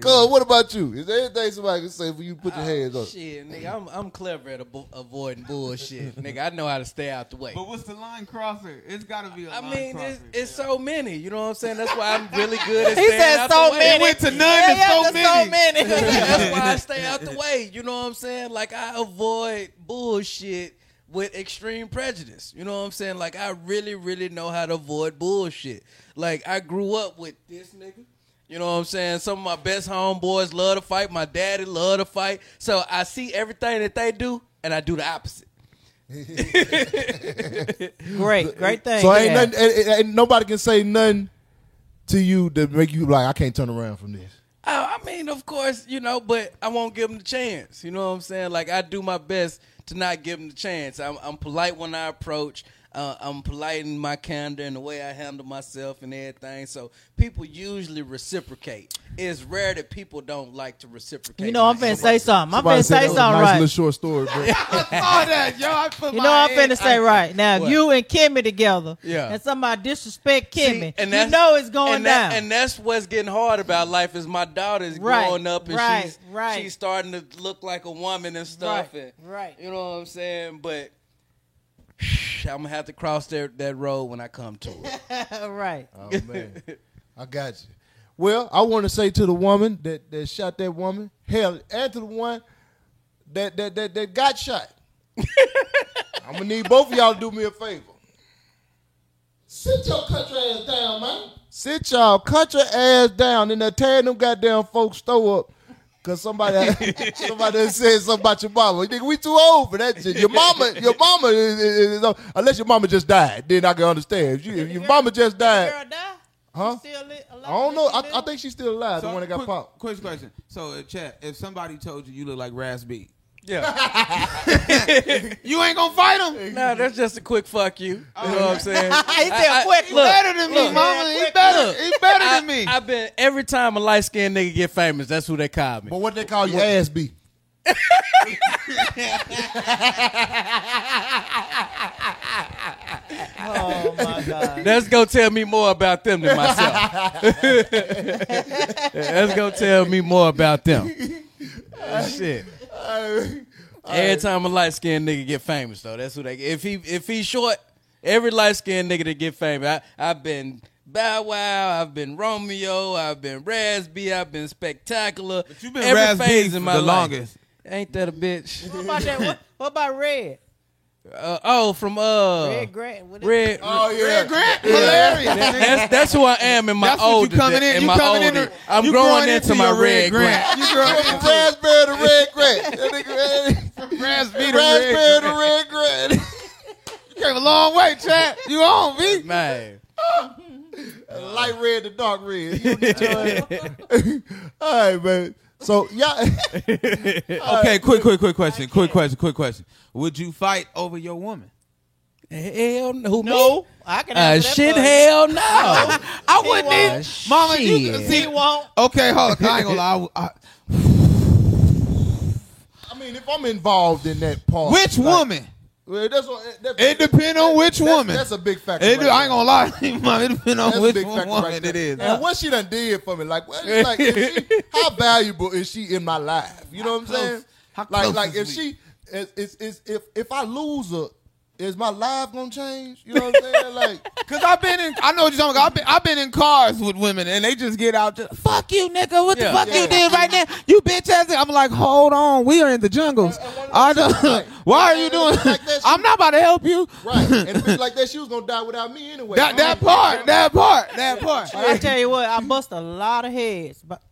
A: Cuz, what about you? Is there anything somebody can say for you to put your ah, hands on?
E: shit, nigga. I'm I'm clever at avo- avoiding bullshit, [laughs] nigga. I know how to stay out the way.
F: But what's the line crosser? It's got to be a
E: I
F: line
E: mean,
F: crosser.
E: it's, it's so many. You know what I'm saying? That's why I'm really good [laughs] at
B: He
E: staying
B: said
E: out
B: so
E: the way.
B: many.
F: It went to none
B: yeah,
F: to
B: yeah,
F: so
B: to
F: many.
B: so many. [laughs]
E: That's why I stay out the way. You know what I'm saying? Like I avoid bullshit with extreme prejudice. You know what I'm saying? Like I really, really know how to avoid bullshit. Like I grew up with this nigga, You know what I'm saying? Some of my best homeboys love to fight. My daddy love to fight. So I see everything that they do, and I do the opposite. [laughs]
B: Great, great thing.
A: So ain't
B: yeah.
A: nothing, ain't, ain't nobody can say nothing to you to make you like I can't turn around from this.
E: I, I mean, of course, you know, but I won't give them the chance. You know what I'm saying? Like I do my best to not give them the chance. I'm, I'm polite when I approach. Uh, I'm polite in my candor and the way I handle myself and everything. So people usually reciprocate. It's rare that people don't like to reciprocate.
B: You know, I'm finna say something. I'm finna say
A: that was a
B: something
A: nice
B: right.
A: little short story, bro. [laughs]
F: I saw that, yo. I put
B: You
F: my
B: know I'm
F: head-
B: finna say
F: I-
B: right now. If
E: What?
B: you and Kimmy together,
E: Yeah.
B: and somebody disrespect
E: See,
B: Kimmy, you
E: that's-
B: know it's going
E: and that-
B: down.
E: and that's what's getting hard about life is my daughter's
B: Right,
E: growing up and
B: right,
E: she's
B: right.
E: she's starting to look like a woman and stuff.
B: Right,
E: and,
B: right.
E: You know what I'm saying? But I'm gonna have to cross that that road when I come to it. [laughs]
B: right.
A: Oh man, I got you. Well, I want to say to the woman that, that shot that woman, hell, and to the one that that that, that got shot. [laughs] I'm gonna need both of y'all to do me a favor. Sit your country ass down, man. Sit y'all country ass down and they're tearing them goddamn folks store up. Cause somebody [laughs] somebody done said something about your mama. Nigga, we too old for that shit. Your mama, your mama is, is, is- unless your mama just died, then I can understand. If, you, if your mama just died,
B: Girl die?
A: Huh?
B: Still alive?
A: I don't know. I. I think she's still alive.
F: So,
A: the one that got
F: quick,
A: popped.
F: Quick question. So, uh, chat, if somebody told you you look like Raz B,
E: Yeah. [laughs]
F: you ain't gonna fight him?
E: no, that's just a quick fuck you. You know oh. what I'm saying? [laughs]
B: he said
E: I- I-
B: quick
F: He
B: look.
F: better than me, mama. He
B: Look.
F: better. He better
E: I,
F: than me.
E: I've been every time a light skinned nigga get famous, that's who they call me.
A: But what they call you, ass B?
B: Oh my god.
E: That's gonna tell me more about them than myself. [laughs] That's gonna tell me more about them. Shit. Every time a light skinned nigga get famous though, that's who they get. If he if he's short, every light skinned nigga that get famous. I, I've been Bow Wow, I've been Romeo, I've been Raz B, I've been spectacular. But
F: you been
E: every
F: Raz
E: phase
F: for
E: in my
F: the
E: life.
F: longest.
E: Ain't that a bitch?
B: What about that? What, what about Red?
E: Uh, oh, from uh
B: Red Grant. What is-
E: Red.
A: Oh yeah,
F: Red Grant, hilarious.
E: That's that's who I am in my
F: That's what you coming in.
E: in
F: You
E: my
F: coming in.
E: oldest.
F: to-
E: I'm
F: you
E: growing into my
F: your
E: red grant.
F: You growing
A: From
F: into
A: raspberry to red grant. [laughs] That nigga,
F: to
A: raspberry
F: red
A: to red grant. [laughs]
F: You came a long way, chat. You on, B?
E: Man, [laughs]
A: Light red to dark red. You get All right, man. So y'all,
F: Okay, quick, quick, quick question. Quick question. Quick question. Would you fight over your woman?
E: hell no. Who
B: No,
E: me?
B: I can
E: Uh,
B: answer that
E: shit,
B: for
E: hell no. [laughs]
F: I wouldn't.
B: won't.
F: even- Mama, you
E: Shit.
F: see.
B: He won't.
F: Okay, hold on. I ain't gonna lie. I,
A: I mean, if I'm involved in that part,
F: which
A: like-
F: woman?
A: Well, that's what, that,
F: It depends on which
A: that's-
F: woman.
A: That's a big factor.
F: It,
A: right
F: I ain't gonna lie, [laughs] Mama. It depend on which
A: big
F: woman
A: right
F: it is.
A: And what she done did for me, like, what, like is she, [laughs] how valuable is she in my life? You know what I'm
F: close-
A: saying?
F: how
A: like, like
F: is
A: if
F: we?
A: she, is, is, is, if if I lose her, is my life gonna change? You know what I'm saying? Like, [laughs]
F: Cause I've been in, I know what you're talking about. I've been, I've been in cars with women, and they just get out, just fuck you, nigga. What
E: Yeah.
F: the fuck
A: Yeah.
F: you did right now? You bitch ass. I'm like, hold on, we are in the jungles. I don't, [laughs] why are you doing?
A: Like that, [laughs]
F: I'm not about to help you.
A: right? And if it's like that, she was gonna die without me anyway.
F: That that part, that part, that part.
B: I tell you what, I bust a lot of heads, but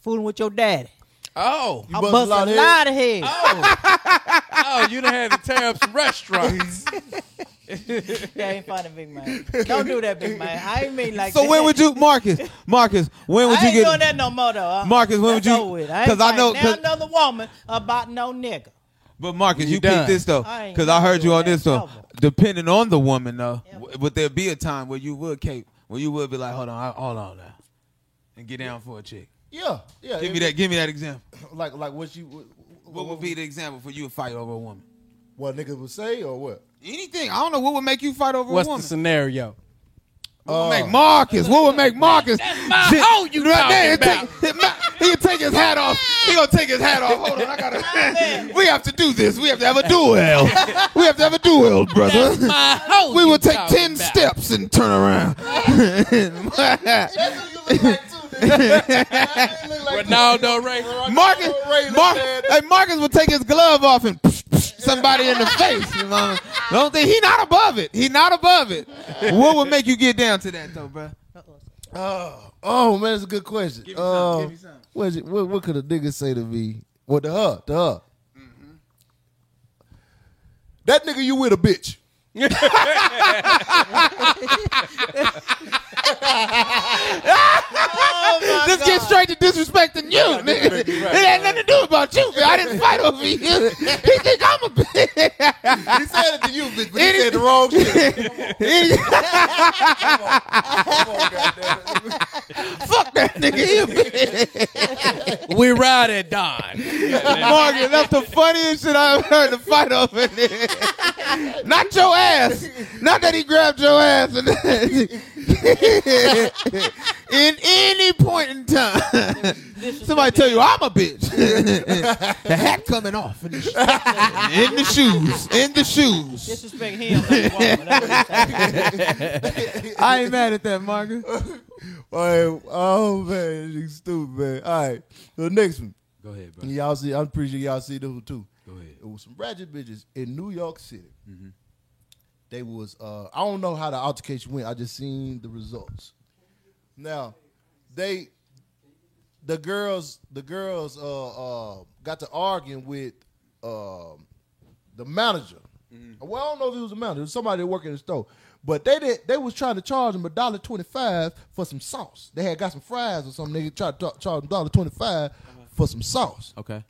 B: fooling with your daddy.
E: Oh,
B: I
A: bust a
B: bust
A: lot
B: a
A: of
B: lot of heads.
E: oh, [laughs] oh, you done had to tear up some restaurants. [laughs]
B: That ain't funny, big man. Don't do that, big man. I ain't mean like
F: So
B: that.
F: when would you, Marcus? Marcus, when would
B: I
F: you
B: ain't
F: get?
B: doing that no more though. Uh,
F: Marcus, when would you-
B: over with. I ain't
F: 'cause I know-
B: fighting
F: 'cause-
B: now another woman about no nigga.
F: But Marcus,
E: You
F: you, peep this though, because I heard you
B: doing
F: on this
B: that
F: though.
B: ever.
F: Depending on the woman though,
B: Yeah.
F: w- would there be a time where you would cape, where you would be like, hold on, I, hold on now, and get down for a chick?
A: Yeah, yeah.
F: Give me that. Give me that example. [clears throat]
A: Like, like what you, what,
F: What would be the example for you to fight over a woman?
A: what niggas would say or what?
F: Anything. I don't know what would make you fight over
E: What's
F: a
E: the
F: woman.
E: scenario?
F: what would uh, make Marcus? What would make [laughs] Marcus?
E: my
F: Shit,
E: hoe you
F: right
E: talking
F: there, take- he can take his hat off. He gonna take his hat off. Hold on, I gotta. [laughs] [laughs] we have to do this. We have to have a duel. we have to have a duel, brother.
E: My hoe.
F: We will take ten
E: about.
F: steps and turn around.
E: Ronaldo Ray.
F: Marcus, Mar- hey, Marcus would take his glove off and somebody in the [laughs] face. You know? Don't think he not above it. He not above it. What would make you get down to that though, bro?
A: Oh, oh man, that's a good question.
F: Give me some,
A: Uh,
F: give me some.
A: What, is it- what what could a nigga say to me? What to her? To her.
F: Mm-hmm.
A: That nigga you with a bitch.
F: Oh, Just get straight to disrespecting you. nigga. It had nothing to do about you, man. I didn't fight over you. [laughs] He think I'm a bitch.
A: He said it to you, bitch, but he said the wrong shit.
F: Fuck that nigga. He a bitch.
E: we ride at dawn.
F: Morgan, that's the funniest shit I've heard to fight over. nigga. Not your ass. Not that he grabbed your ass. And in any point in time, somebody tell you I'm a bitch. the hat coming off. In the, sh- in the shoes. In the shoes.
B: Disrespect him. not the woman. That's what he's saying. [laughs]
F: I ain't mad at that, Morgan.
A: All right, oh man, you stupid man. All right, the next one.
E: Go ahead, bro.
A: Y'all see, I'm pretty sure y'all see this one too.
E: Go ahead.
A: It was some ratchet bitches in New York City. Mm-hmm. They was uh I don't know how the altercation went. I just seen the results. Now, they the girls the girls uh uh got to arguing with um the manager. Well, I don't know if it was a manager, it was somebody that worked in the store. But they did they was trying to charge him a dollar twenty five for some sauce. They had got some fries or something. They tried to charge him dollar twenty five for some sauce
F: Okay.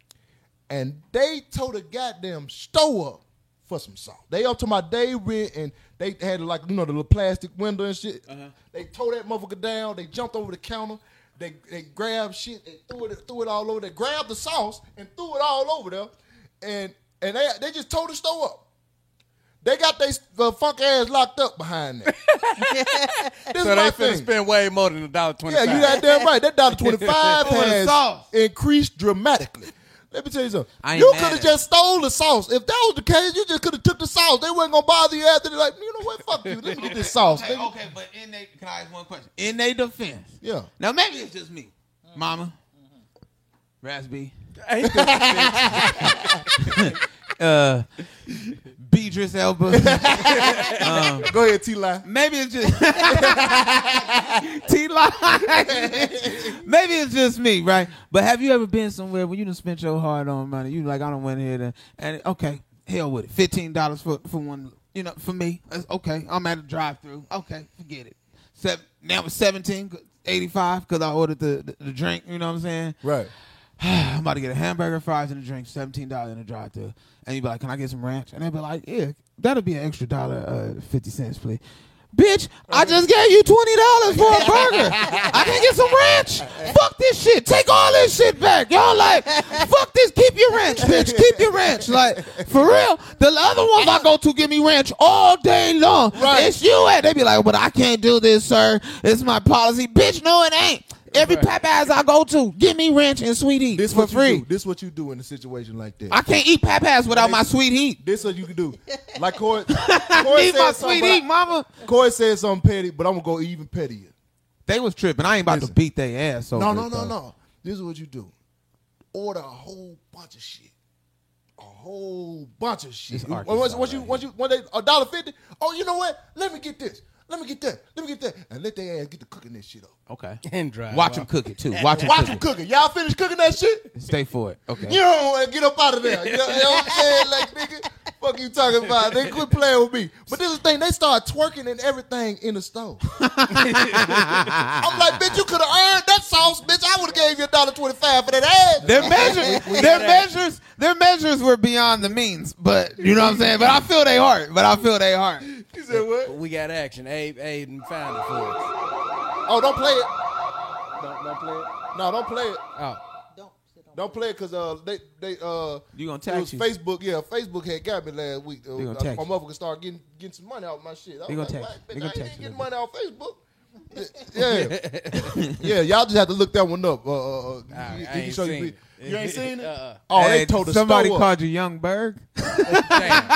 A: and they told the goddamn store up for some salt. They up to my day rent and they had like you know the little plastic window and shit. They tore that motherfucker down. They jumped over the counter. They they grabbed shit. They threw it threw it all over. They grabbed the sauce and threw it all over there, and and they they just tore the store up. They got they uh, funk ass locked up behind that. [laughs] this
E: So
A: is
E: they
A: my
E: finna
A: thing.
E: spend way more than a dollar twenty
A: Yeah,
E: five.
A: you goddamn right. That dollar [laughs] twenty five
F: Over
A: has
F: sauce.
A: increased dramatically. Let me tell you something.
F: I
A: You could have just stole the sauce. If that was the case, you just could have took the sauce. They wasn't gonna bother you after. They're like, you know what? Fuck you. Let me get this sauce.
F: Okay,
A: nigga.
F: okay, but in they can I ask one question? In their defense.
A: Yeah.
F: Now maybe it's just me. Mama. Raspy. [laughs] uh Beatrice Elba. [laughs]
A: Um, Go ahead, T line.
F: Maybe it's just [laughs] T line. Maybe it's just me, right? But have you ever been somewhere where you done spent your hard on money? You like I don't went here to, and okay, hell with it. Fifteen dollars for for one, you know, for me. That's okay. I'm at a drive through. Okay, forget it. Seven, now it's seventeen eighty five because I ordered the, the the drink. You know what I'm saying?
A: Right. [sighs]
F: I'm about to get a hamburger, fries, and a drink, seventeen dollars in a drive through. And you'd be like, "Can I get some ranch?" And they'd be like, "Yeah, that'll be an extra dollar, uh, fifty cents, please." Bitch, I just gave you twenty dollars for a burger. I can get some ranch. Fuck this shit. Take all this shit back. Y'all like, fuck this. Keep your ranch, bitch. Keep your ranch. Like, for real. The other ones I go to give me ranch all day long.
A: Right.
F: It's you at. They be like, but I can't do this, sir. It's my policy. Bitch, no, it ain't. Every Popeyes I go to, give me ranch and sweet heat
A: This
F: for free.
A: do. This what you do in a situation like that.
F: I can't eat Popeyes without my sweet heat.
A: this is what you can do. [laughs] Like Corey, [laughs] Corey
F: need my sweet heat,
A: I-
F: mama.
A: Corey said something petty, but I'm gonna go even pettier.
F: They was tripping. I ain't about to beat their ass. Over
A: No, no, no, no. This is what you do. Order a whole bunch of shit. A whole bunch of shit. Once, once you,
F: right
A: once you, when they a dollar fifty. Oh, you know what? Let me get this. Let me get that. Let me get that. And let their ass get to cooking this shit up.
F: Okay. [laughs]
E: and drive.
F: Watch them cook it too. Watch them
A: Watch
F: cook it.
A: cooking. Y'all finish cooking that shit.
F: Stay for it. Okay.
A: You don't want to get up out of there. You know, you know what I'm saying? Like, nigga, fuck you talking about? They quit playing with me. But this is the thing. They start twerking and everything in the stove. [laughs] I'm like, bitch, you could have earned that sauce, bitch. I would have gave you a dollar twenty five for that ass.
F: Their measures, [laughs] their measures, their measures were beyond the means. But you know what I'm saying. But I feel they heart. But I feel they heart.
A: You said what?
E: We got action. Abe, Abe found it for us.
A: Oh, don't play it.
E: Don't, don't play it.
A: No, don't play it.
E: Oh,
B: Don't.
A: Don't play it because uh, they they uh.
F: You gonna
A: It
F: tax
A: was
F: you?
A: Facebook, yeah. Facebook had got me last week. Uh,
F: They gonna
A: uh,
F: tax
A: my
F: you.
A: motherfucker started getting getting some money out of my shit. I
F: They
A: was
F: gonna
A: like,
F: tax
A: "What?
F: you. They gonna
A: I
F: tax
A: ain't
F: you
A: getting
F: a
A: money out of Facebook. [laughs] yeah, [laughs] yeah. Y'all just have to look that one up. Uh, uh, uh,
E: I,
A: he- he
E: I
A: can
E: ain't
A: show
E: seen
A: you. ain't seen it?
E: Uh-uh.
A: Oh, they told us
F: somebody
A: store
F: called you Yung Berg.
E: Damn.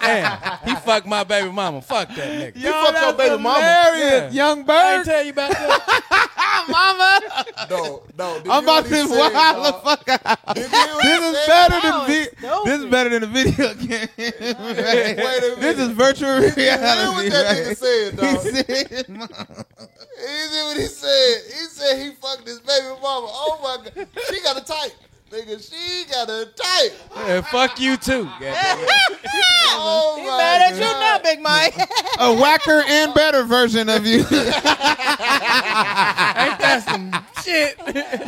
E: Damn. He fucked my baby mama. Fuck that nigga.
A: You fucked your baby mama.
E: Yeah.
F: Young
E: I ain't tell you about that. [laughs]
F: Mama,
A: No, no.
F: I'm about
A: hear
F: to
A: what he
F: wild the
A: dog?
F: fuck out.
A: Did you hear what he
F: This is better than
B: was
F: vi- this is better than a video [laughs] game.
A: Wait a
F: This is
A: minute.
F: virtual
A: Hear what
F: reality.
A: that
F: right?
A: nigga said, dog.
F: He said, "Mom."
A: He said what what he said. He said he fucked his baby mama. Oh my god, she got a type, nigga. She got a type.
E: Yeah, fuck you too. [laughs] goddamn it. [laughs]
A: Oh
B: He
A: my
B: mad at you
A: God.
B: now, Big Mike.
F: A whacker and better version of you. [laughs]
E: Ain't that some shit?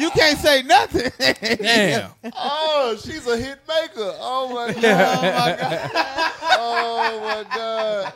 F: you can't say nothing.
E: Damn.
A: Oh, she's a hit maker. Oh my god. Oh my god.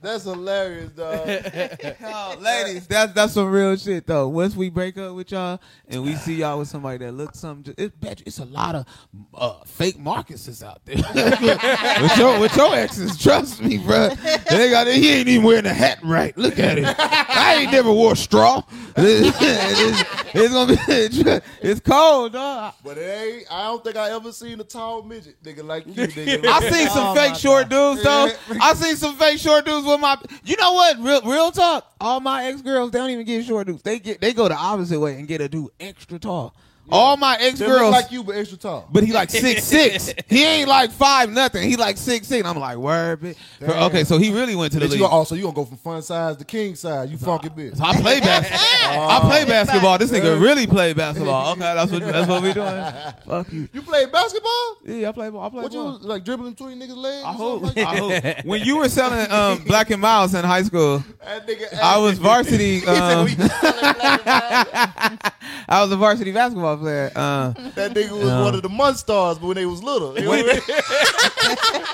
A: That's hilarious, dog. [laughs]
F: Oh, ladies, that's that's some real shit though. Once we break up with y'all and we see y'all with somebody that looks something, it, bet it's a lot of uh, fake Marcuses out there. [laughs] with your with your exes, trust me, bro. They got he ain't even wearing a hat right. Look at it. I ain't never wore straw. [laughs] it's, it's gonna be it's cold, dog.
A: But it ain't. I don't think I ever seen a tall midget nigga like you, nigga.
F: I seen some
B: Oh,
F: fake
B: my
F: short dudes though. I seen some fake short dudes with my. You know what? Real, real talk. All my ex girls, don't even get short dudes. They get they go the opposite way and get a dude extra tall. All my ex
A: They look
F: girls,
A: like you, but extra tall.
F: but he like six six. He ain't like five nothing. He like six six. I'm like word. bitch. Okay, so he really went to the
A: Bitch, you
F: league.
A: gonna, also, you gonna go from fun size to king size. You funky bitch.
F: So I play basketball. [laughs] I play basketball. This nigga really play basketball. Okay, that's what that's what we doing. Fuck you.
A: You play basketball?
F: Yeah, I play ball. I play
A: What you
F: ball.
A: like dribbling between niggas' legs?
F: I
A: or
F: hope.
A: like
F: I hope. When you were selling um, Black and Milds in high school, [laughs]
A: That nigga,
F: I was varsity. [laughs] Um,
A: "We selling black and white."
F: I was a varsity basketball player. Uh,
A: that nigga was
F: No.
A: one of the Monstars, but when they was little. [laughs]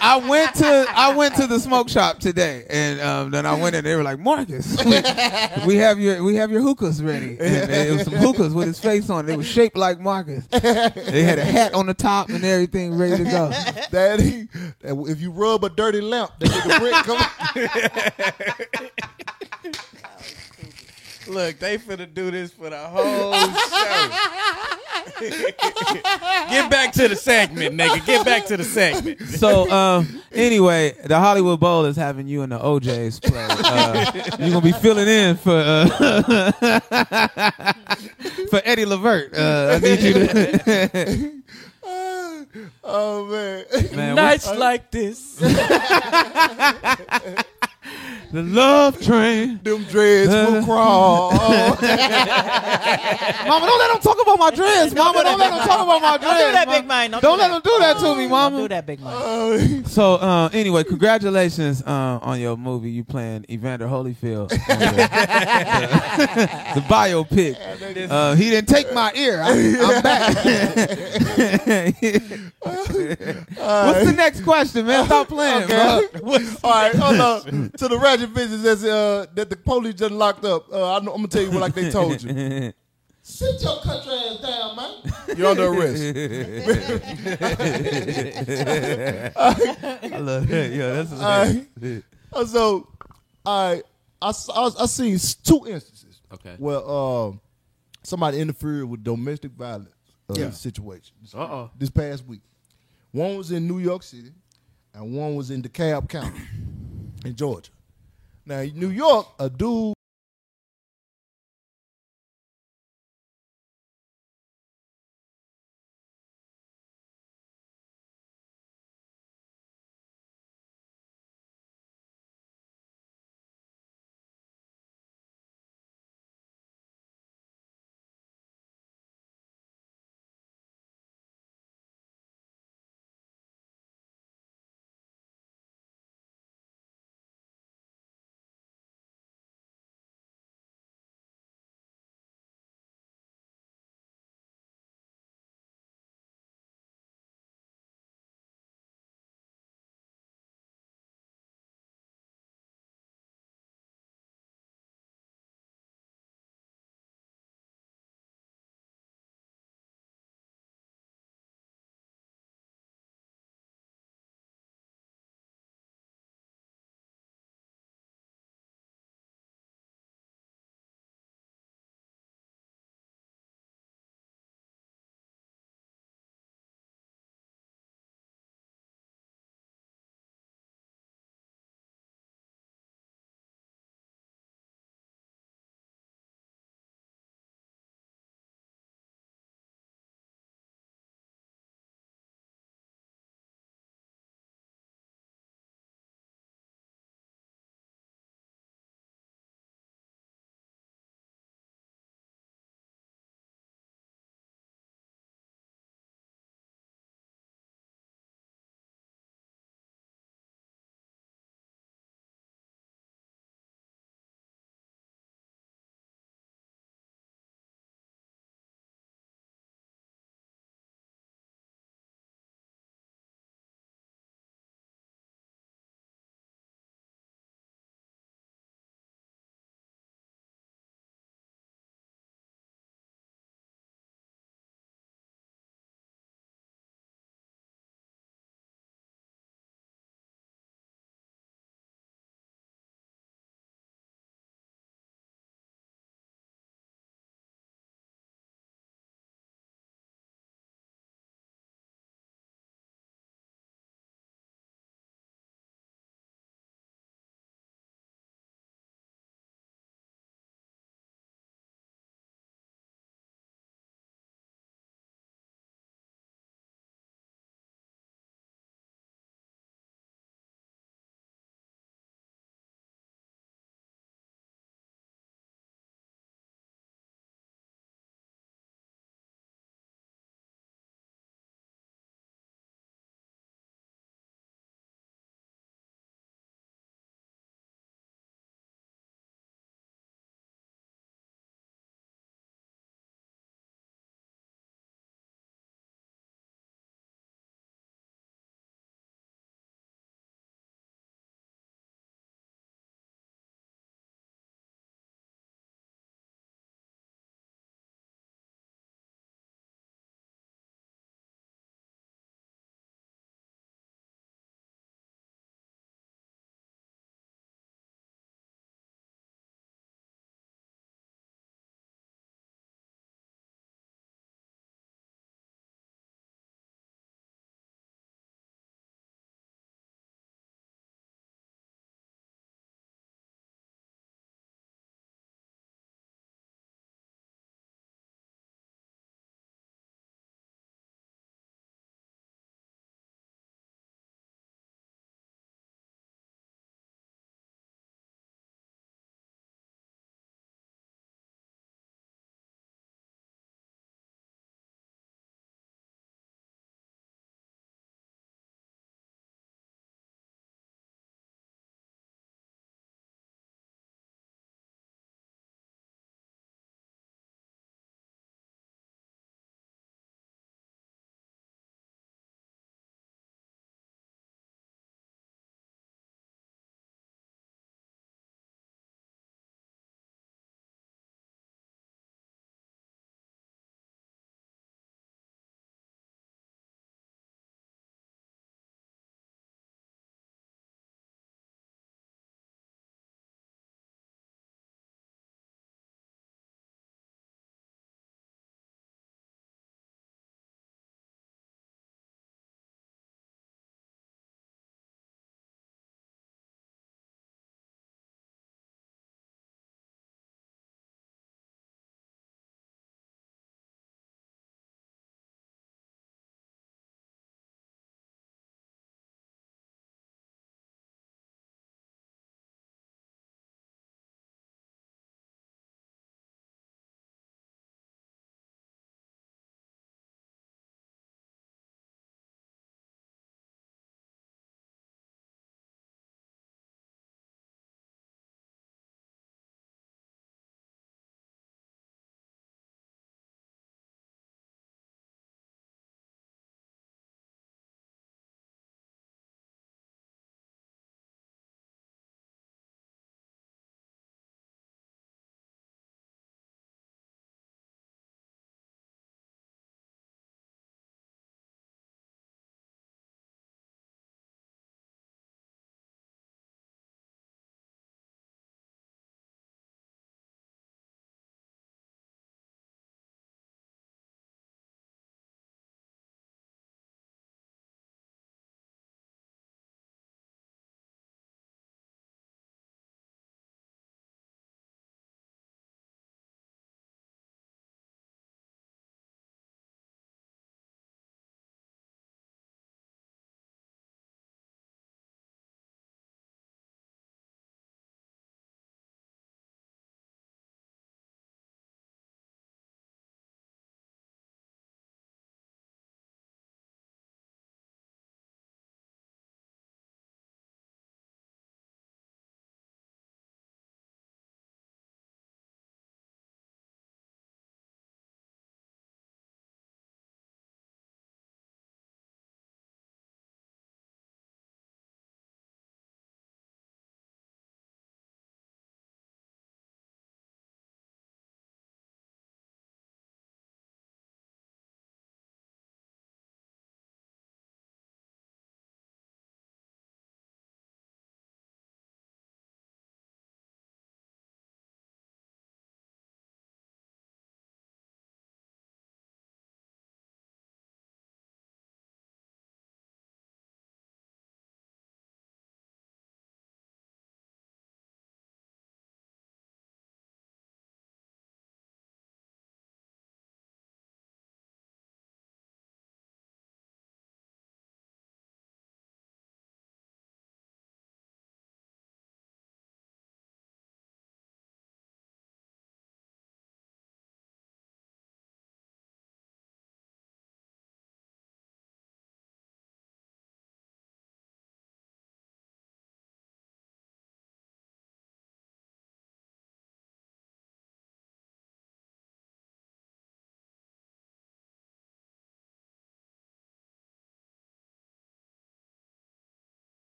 A: I
F: went to I went to the smoke shop today, and um, then I went in. They were like, "Marcus, [laughs] we, we have your we have your hookahs ready." And it was some hookahs with his face on. it. They were shaped like Marcus. They had a hat on the top and everything ready to go.
A: that if you rub a dirty lamp, that nigga brick come. [laughs]
E: Look, they finna do this for the whole show. [laughs] Get back to the segment, nigga. Get back to the segment.
F: So um, anyway, the Hollywood Bowl is having you and the O'Jays play. Uh, you're gonna be filling in for uh, [laughs] for Eddie Levert. Uh, I need you to. [laughs]
A: oh man,
F: Man,
E: Nights like this.
F: The love train.
A: them dreads will crawl.
F: Mama, don't let them talk about my dreads. [laughs] Mama, don't let them talk about my dreads.
B: Don't do that,
F: Mama.
B: Big Mike. Don't,
F: Don't
B: do
F: let
B: that.
F: them do that to me, Mama.
B: Don't do that, Big Mike.
A: oh,
F: So uh, anyway, congratulations uh, on your movie. You playing Evander Holyfield, the, the, the biopic. [laughs] Uh, he didn't take my ear. I, I'm back. [laughs] What's the next question, man? Stop playing,
A: Okay.
F: bro.
A: All right, hold on. To the ratchet bitches that's uh, that the police just locked up. Uh, I know, I'm gonna tell you what like they told you. [laughs] Sit your country ass down, man. You're under arrest. [laughs]
F: I love that. Yeah, that's
A: All right. Uh, so, I seen two instances.
E: Okay.
A: Where um somebody interfered with domestic violence uh,
E: Yeah.
A: situation.
E: Uh-oh.
A: This past week, one was in New York City, and one was in DeKalb County, in Georgia. Now, New York, a dude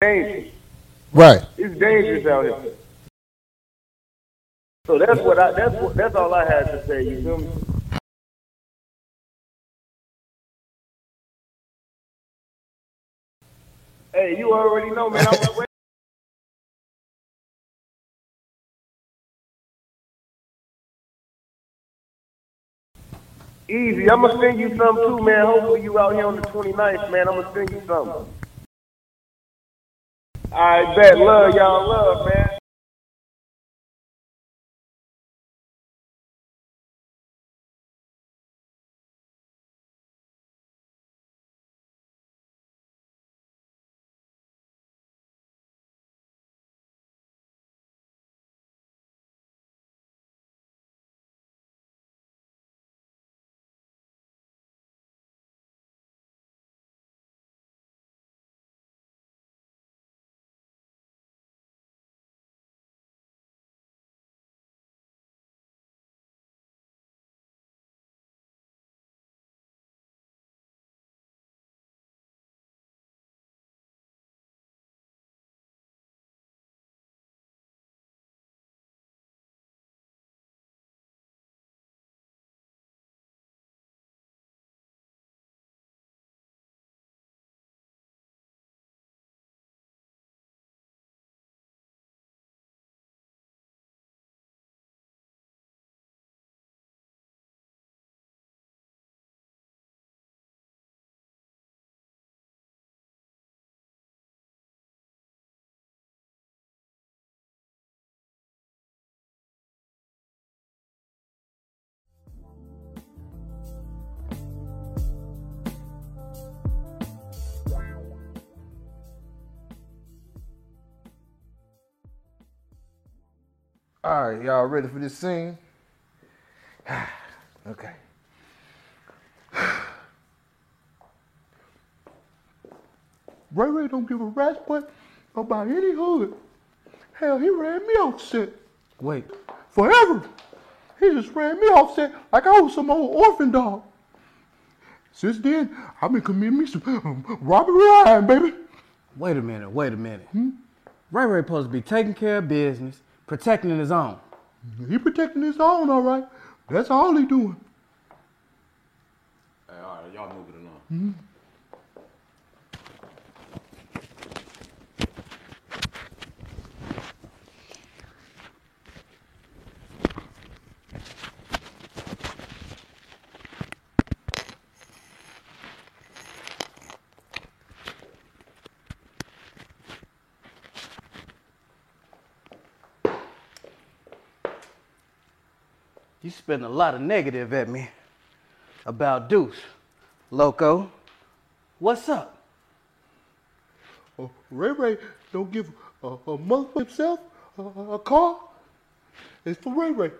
G: dangerous.
A: Right.
G: It's dangerous out here. So that's what I that's what that's all I had to say. You feel me? Hey, you already know, man. I'm Easy. I'm gonna send you some too, man. Hopefully you out here on the 29th, man. I'm gonna send you something. I bet. Love y'all. Love, man.
A: All right, y'all ready for this scene? [sighs] okay. [sighs] Ray Ray don't give a rat's butt about any hood. Hell, he ran me off set. Wait, forever. He just ran me off set like I was some old orphan dog. Since then, I've been committing me some um, Robert Ryan, baby.
E: Wait a minute, wait a minute. Ray Ray supposed to be taking care of business, protecting his own.
A: He protecting his own, all right. That's all he doing.
H: Hey, all right, y'all move it along.
E: You spitting a lot of negative at me about Deuce. Loco, what's up?
A: Oh, Ray Ray don't give a, a mother himself a, a car. It's for Ray Ray.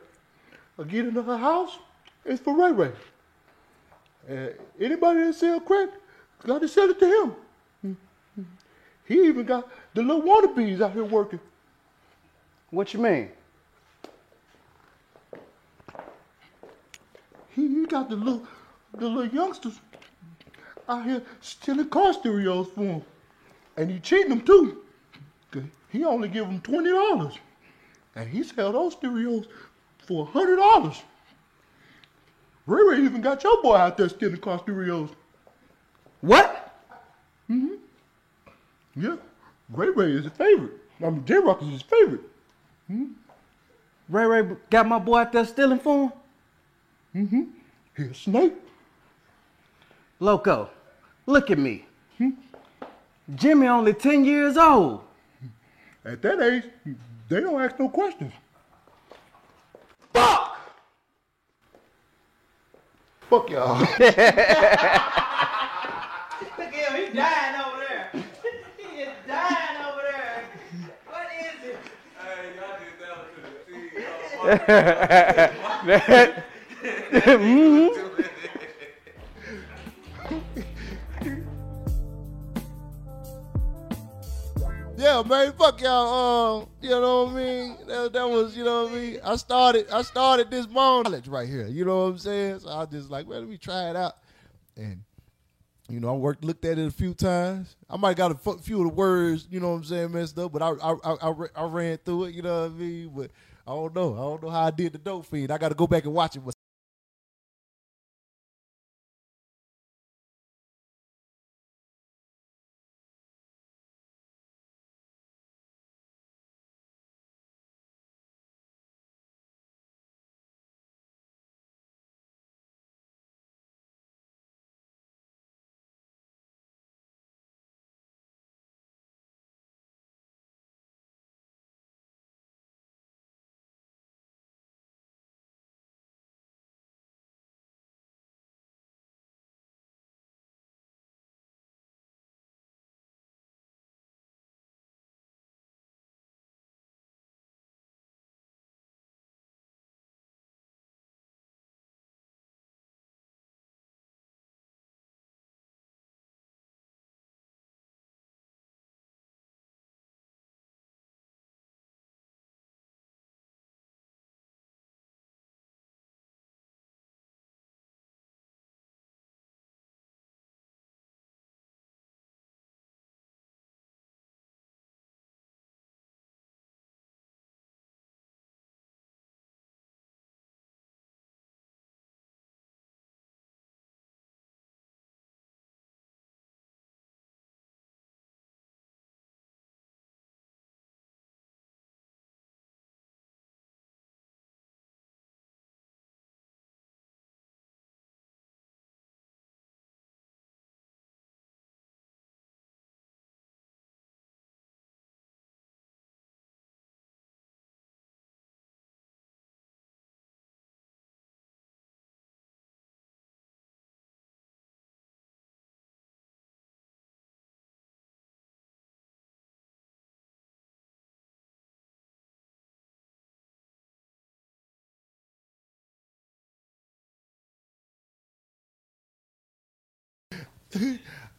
A: I get into her house. It's for Ray Ray. Uh, anybody that sell crack, got to sell it to him. He even got the little wannabes out here working.
E: What you mean?
A: He, he got the little, the little youngsters out here stealing car stereos for him. And he cheating them too. He only give them twenty dollars. And he sell those stereos for a hundred dollars. Ray Ray even got your boy out there stealing car stereos.
E: What? Mhm.
A: Yeah. Ray Ray is his favorite. I mean, J-Rock is his favorite. Mhm.
E: Ray Ray got my boy out there stealing for him? Mm-hmm.
A: He a snake.
E: Loco, look at me. Jimmy only 10 years old.
A: At that age, they don't ask no questions.
E: Fuck!
A: Fuck y'all. [laughs]
B: Look at him, he's dying over there. he is dying over there. What is it?
H: Hey, y'all did that to the [laughs] T. [laughs]
I: Yeah, man, fuck y'all. Um, you know what I mean? That, that was, you know what I mean? I started, I started this knowledge right here. You know what I'm saying? So I just like, well, let me try it out. And
A: You know, I worked, looked at it a few times. I might got a few of the words, you know what I'm saying, messed up, but I I, I, I, ran through it. You know what I mean? But I don't know. I don't know how I did the dope fiend. I got to go back and watch it.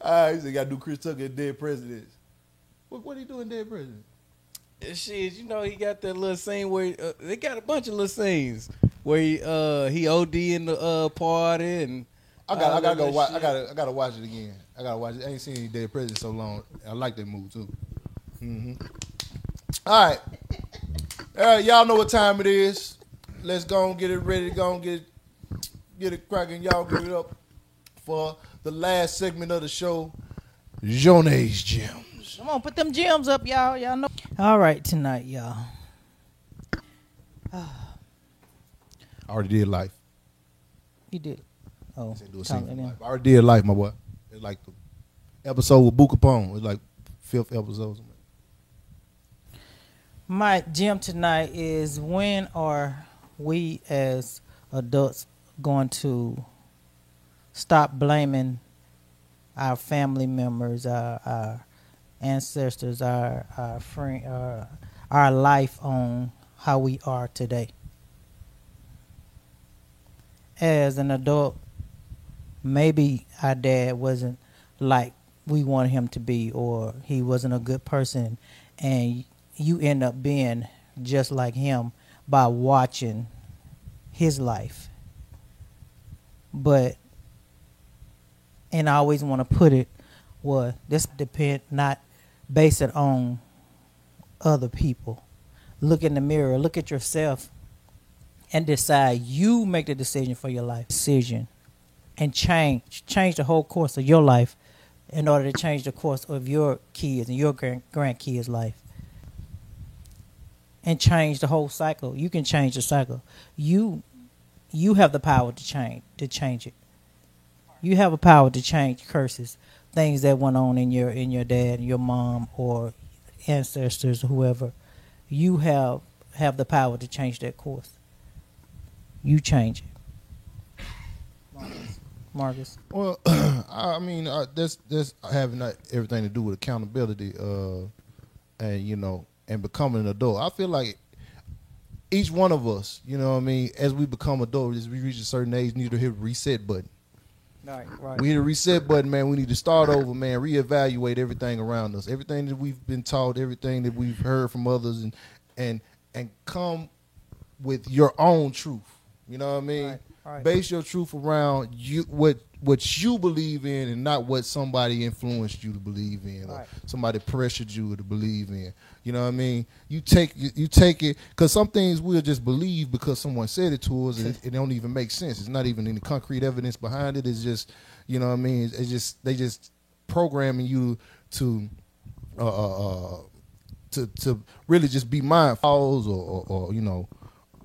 A: Right, so you got to do Chris Tucker Dead Presidents. What what he doing Dead President?
E: Shit, you know, he got that little scene where uh, they got a bunch of little scenes where he uh he OD in the uh party and
A: I got I gotta go watch. I gotta I gotta watch it again. I gotta watch it. I ain't seen any Dead President so long. I like that movie too. hmm All right, all right. Y'all know what time it is. Let's go and get it ready. Go and get it, get it cracking. Y'all give it up for the last segment of the show. Johnny's Gems.
B: Come on, put them gems up, y'all. Y'all know. All right, tonight, y'all.
A: I [sighs] already did life.
B: You did. Oh,
A: Said do a
B: talk
A: scene
B: it
A: from
B: in.
A: life. I already did life, my boy. It's like the episode with Boo Capone. It's like fifth episode.
B: My gem tonight is when are we as adults going to stop blaming our family members, our, our ancestors, our our friend, our, our life on how we are today. As an adult, maybe our dad wasn't like we wanted him to be, or he wasn't a good person, and you end up being just like him by watching his life. But and I always want to put it well, this depend not base it on other people. Look in the mirror, look at yourself and decide you make the decision for your life. Decision and change change the whole course of your life in order to change the course of your kids and your grand grandkids' life and change the whole cycle. You can change the cycle. You you have the power to change to change it. You have a power to change curses, things that went on in your in your dad, your mom, or ancestors, or whoever. You have have the power to change that course. You change it. Marcus.
A: Well, [clears throat] I mean, uh, that's that's having everything to do with accountability, uh, and you know, and becoming an adult. I feel like each one of us, you know, what I mean, as we become adults, as we reach a certain age, need to hit reset button.
B: Right, right.
A: We need a reset button, man. We need to start over, man. Reevaluate everything around us, everything that we've been taught, everything that we've heard from others, and and and come with your own truth. You know what I mean?
B: Right, right.
A: Base your truth around you what what you believe in and not what somebody influenced you to believe in or
B: Right.
A: somebody pressured you to believe in. You know what I mean? You take you, you take it because some things we'll just believe because someone said it to us and it, it don't even make sense. It's not even any concrete evidence behind it. It's just you know what I mean. It's, it's just they just programming you to uh, uh, uh, to to really just be mindful or, or, or you know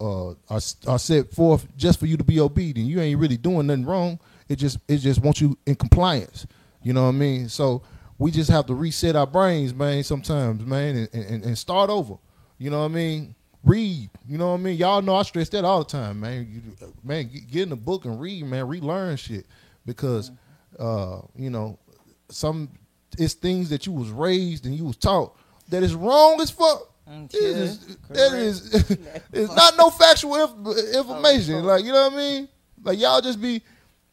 A: uh, are, are set forth just for you to be obedient. You ain't really doing nothing wrong. It just it just wants you in compliance. You know what I mean? So we just have to reset our brains, man. Sometimes, man, and, and, and start over. You know what I mean? Read. You know what I mean? Y'all know I stress that all the time, man. You, man, get, in the book and read, man. Relearn shit because, uh, you know, some it's things that you was raised and you was taught that is wrong as fuck.
B: Mm,
A: It is, that is [laughs] [laughs] it's not no factual inf- information. Like you know what I mean? Like y'all just be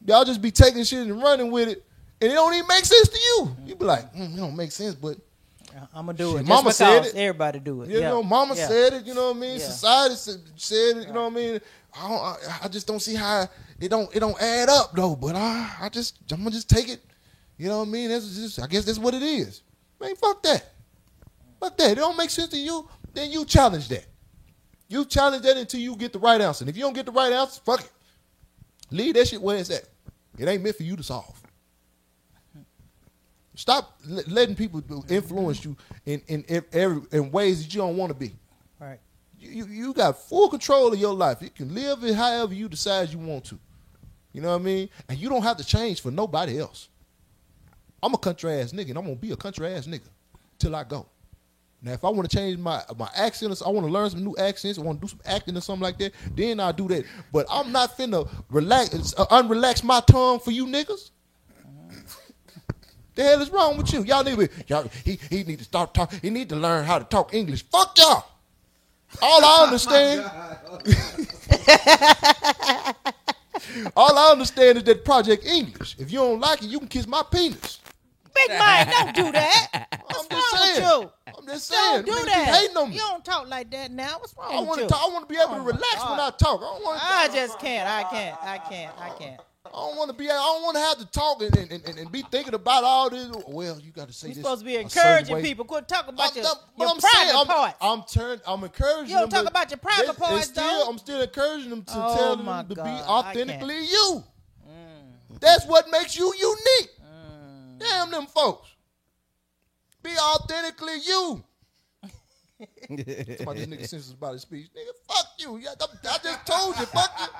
A: y'all just be taking shit and running with it, and it don't even make sense to you. You be like, mm, it don't make sense, but
B: I'm gonna do
A: Shit,
B: it.
A: mama said it.
B: Everybody do it.
A: you
B: yeah.
A: know, Mama
B: Yeah.
A: said it. You know what I mean?
B: Yeah.
A: Society said, said it. You know what I mean? I, don't, I, I just don't see how it don't it don't add up though. But I I just I'm gonna just take it. You know what I mean? That's just I guess that's what it is. Man, fuck that. Fuck that. It don't make sense to you. Then you challenge that. You challenge that until you get the right answer. And if you don't get the right answer, fuck it. Leave that shit where it's at. It ain't meant for you to solve. Stop l- letting people influence you in in in, every, in ways that you don't want to be.
B: Right.
A: You, you you got full control of your life. You can live it however you decide you want to. You know what I mean? And you don't have to change for nobody else. I'm a country ass nigga, and I'm gonna be a country ass nigga till I go. Now, if I want to change my my accent, or I want to learn some new accents, I want to do some acting or something like that, then I'll do that. But I'm not finna relax, uh, unrelax my tongue for you niggas. The hell is wrong with you? Y'all need to, y'all, he, he need to start talking. He need to learn how to talk English. Fuck y'all. All I understand, [laughs] all I understand is that Project English. If you don't like it, you can kiss my penis.
B: Big Mike, don't do that. [laughs]
A: I'm
B: What's
A: just
B: wrong
A: saying.
B: with you?
A: I'm just saying.
B: Don't do
A: Niggas
B: that.
A: hating on me.
B: You don't talk like that now. What's wrong
A: I
B: with
A: want
B: you?
A: to. I want to be able
B: Oh
A: to
B: my
A: relax when I talk. I don't want.
B: I just can't. I can't. I can't. I can't.
A: I don't want to be. I don't want to have to talk and, and, and, and be thinking about all this. Well, you got to say
B: You're
A: this.
B: supposed to be
A: a certain
B: encouraging
A: way.
B: people. Quit talking about
A: I'm,
B: your,
A: not- but
B: your
A: I'm
B: private
A: saying, I'm,
B: parts.
A: I'm turned. I'm encouraging.
B: You don't
A: them
B: talk about your private
A: they-
B: parts,
A: still,
B: though?
A: I'm still encouraging them to
B: Oh,
A: tell
B: my
A: them to
B: God,
A: be
B: I can't.
A: authentically you. That's what makes you unique. Damn them folks. Be authentically you. [laughs] About this nigga senses about his speech. Nigga, fuck you. Yeah, I I just told you, fuck you. [laughs]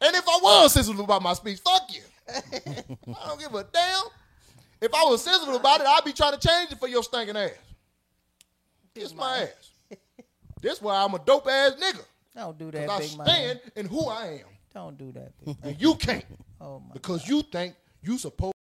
A: and if I was sensitive about my speech, fuck you. I don't give a damn. If I was sensitive about it, I'd be trying to change it for your stinking ass. Kiss my ass. That's why I'm a dope ass nigga.
B: don't do that,
A: I
B: Big Mike.
A: stand in who I am.
B: Don't do that, Big
A: And you can't.
B: Oh my.
A: Because you think you supposed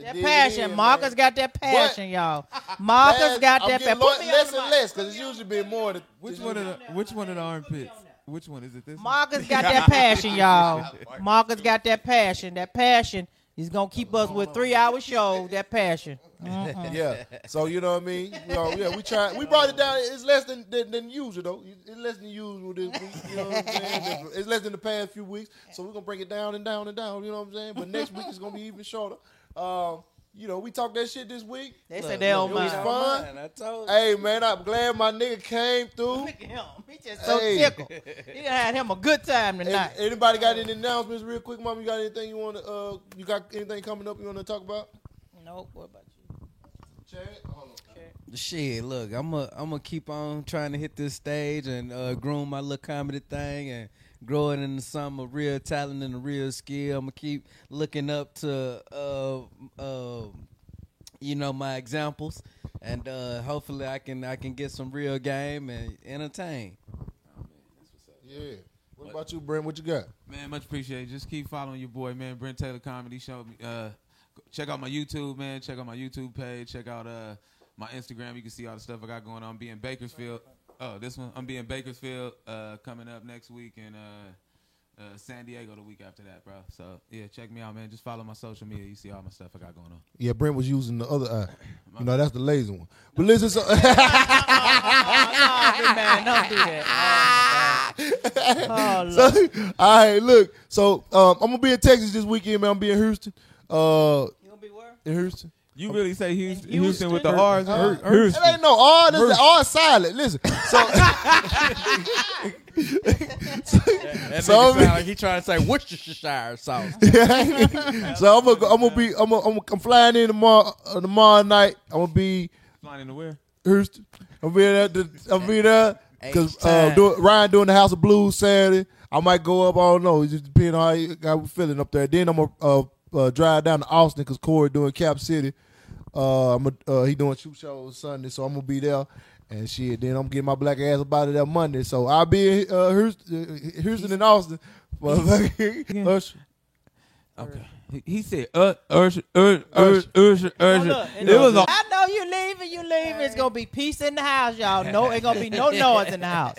B: That passion.
A: in,
B: Marcus
A: man.
B: got that passion, y'all. [laughs] Marcus
A: Last-
B: got
A: I'm
B: that passion.
A: lo-
B: Put me on
A: less and less because it's usually been more. Than,
F: Which one of the Which one of the armpits? Which one is it? This one?
B: Marcus [laughs] got that passion, y'all. [laughs] Marcus got that passion. That passion is gonna keep us with three hour show. That passion. Mm-mm.
A: Yeah. So you know what I mean? You know, yeah, we tried. We brought it down. It's less than than, than usual though. It's less than usual this week. You know what I'm saying? It's less than the past few weeks. So we're gonna bring it down and down and down. You know what I'm saying? But next week is gonna be even shorter. Um, you know, we talked that shit this week.
B: They said they don't
A: it was
B: mind.
A: fun.
E: Man, I told you.
A: Hey man, I'm glad my nigga came through. [laughs]
B: Look at him. He just so
A: Hey.
B: tickled. He done had him a good time tonight.
A: Any- Anybody got any announcements real quick, mom? You got anything you want to? Uh, you got anything coming up you want to talk about?
B: Nope. What about you?
A: Chad, hold on.
E: Shit, look, I'm gonna I'm gonna keep on trying to hit this stage and uh, groom my little comedy thing and grow in the some of real talent and a real skill. I'm gonna keep looking up to uh, uh, you know my examples, and uh, hopefully I can I can get some real game and entertain.
A: Yeah. What about you, Brent? What you got?
F: Man, much appreciated. Just keep following your boy, man. Brent Taylor Comedy Show. Uh, check out my YouTube, man. Check out my YouTube page. Check out uh, my Instagram. You can see all the stuff I got going on. I'm being Bakersfield. Oh, this one. I'm being Bakersfield uh, coming up next week and uh, uh, San Diego the week after that, bro. So yeah, check me out, man. Just follow my social media. You see all my stuff I got going on.
A: Yeah, Brent was using the other eye. You know, that's the lazy one. [laughs] But listen, so [laughs]
B: no, big man, don't do that. Oh, my God. Oh, Lord.
A: so, [laughs] all right, look. So um, I'm gonna be in Texas this weekend, man. I'm be in Houston. Uh,
B: You gonna be where?
A: in Houston.
F: You really say Houston,
B: Houston?
F: Houston with the R's?
A: Uh,
F: Houston.
A: It ain't no R. This is R silent. Listen. So, [laughs]
E: That
A: So,
E: nigga
A: I mean-
E: like he trying to say Worcestershire sauce. [laughs]
A: so I'm gonna, I'm gonna be, I'm, gonna, I'm, I'm flying in tomorrow, uh, tomorrow night. I'm gonna be
F: Flying in the where?
A: Houston. I'm be there. to- I'm be there because uh, do, Ryan doing the House of Blues Saturday. I might go up. I don't know. It just depending on how you, how we feeling up there. Then I'm gonna uh, uh, drive down to Austin because Corey doing Cap City. Uh, I'm a, uh, he doing shoot shows Sunday, so I'm gonna be there. And shit, then I'm getting my black ass about it that Monday. So I'll be in uh, Houston, uh, Houston and Austin. [laughs] Motherfucker. Usher.
F: Okay. He, he said, uh, Usher, Usher, Usher, Usher,
B: Oh, look,
F: It was a
B: I know you leaving, you leaving. It's gonna be peace in the house, y'all. No, it's gonna be no [laughs] noise in the house.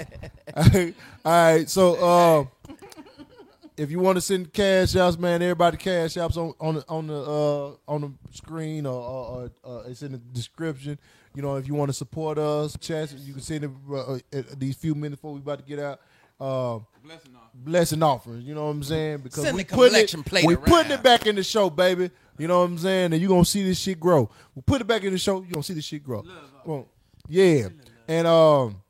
A: All right, so uh, if you want to send cash outs, man, everybody cash outs on on the on the uh, on the screen or, or, or uh, it's in the description. You know, if you want to support us, chance you can send it uh, these few minutes before we about to get out. Uh,
F: blessing off.
A: blessing offerings, you know what I'm saying? Because
E: Send
A: we
E: the
A: putting it,
E: plate
A: we putting it back in the show, baby. You know what I'm saying? And you gonna see this shit grow. We put it back in the show. You gonna see this shit grow. Well, yeah, and um,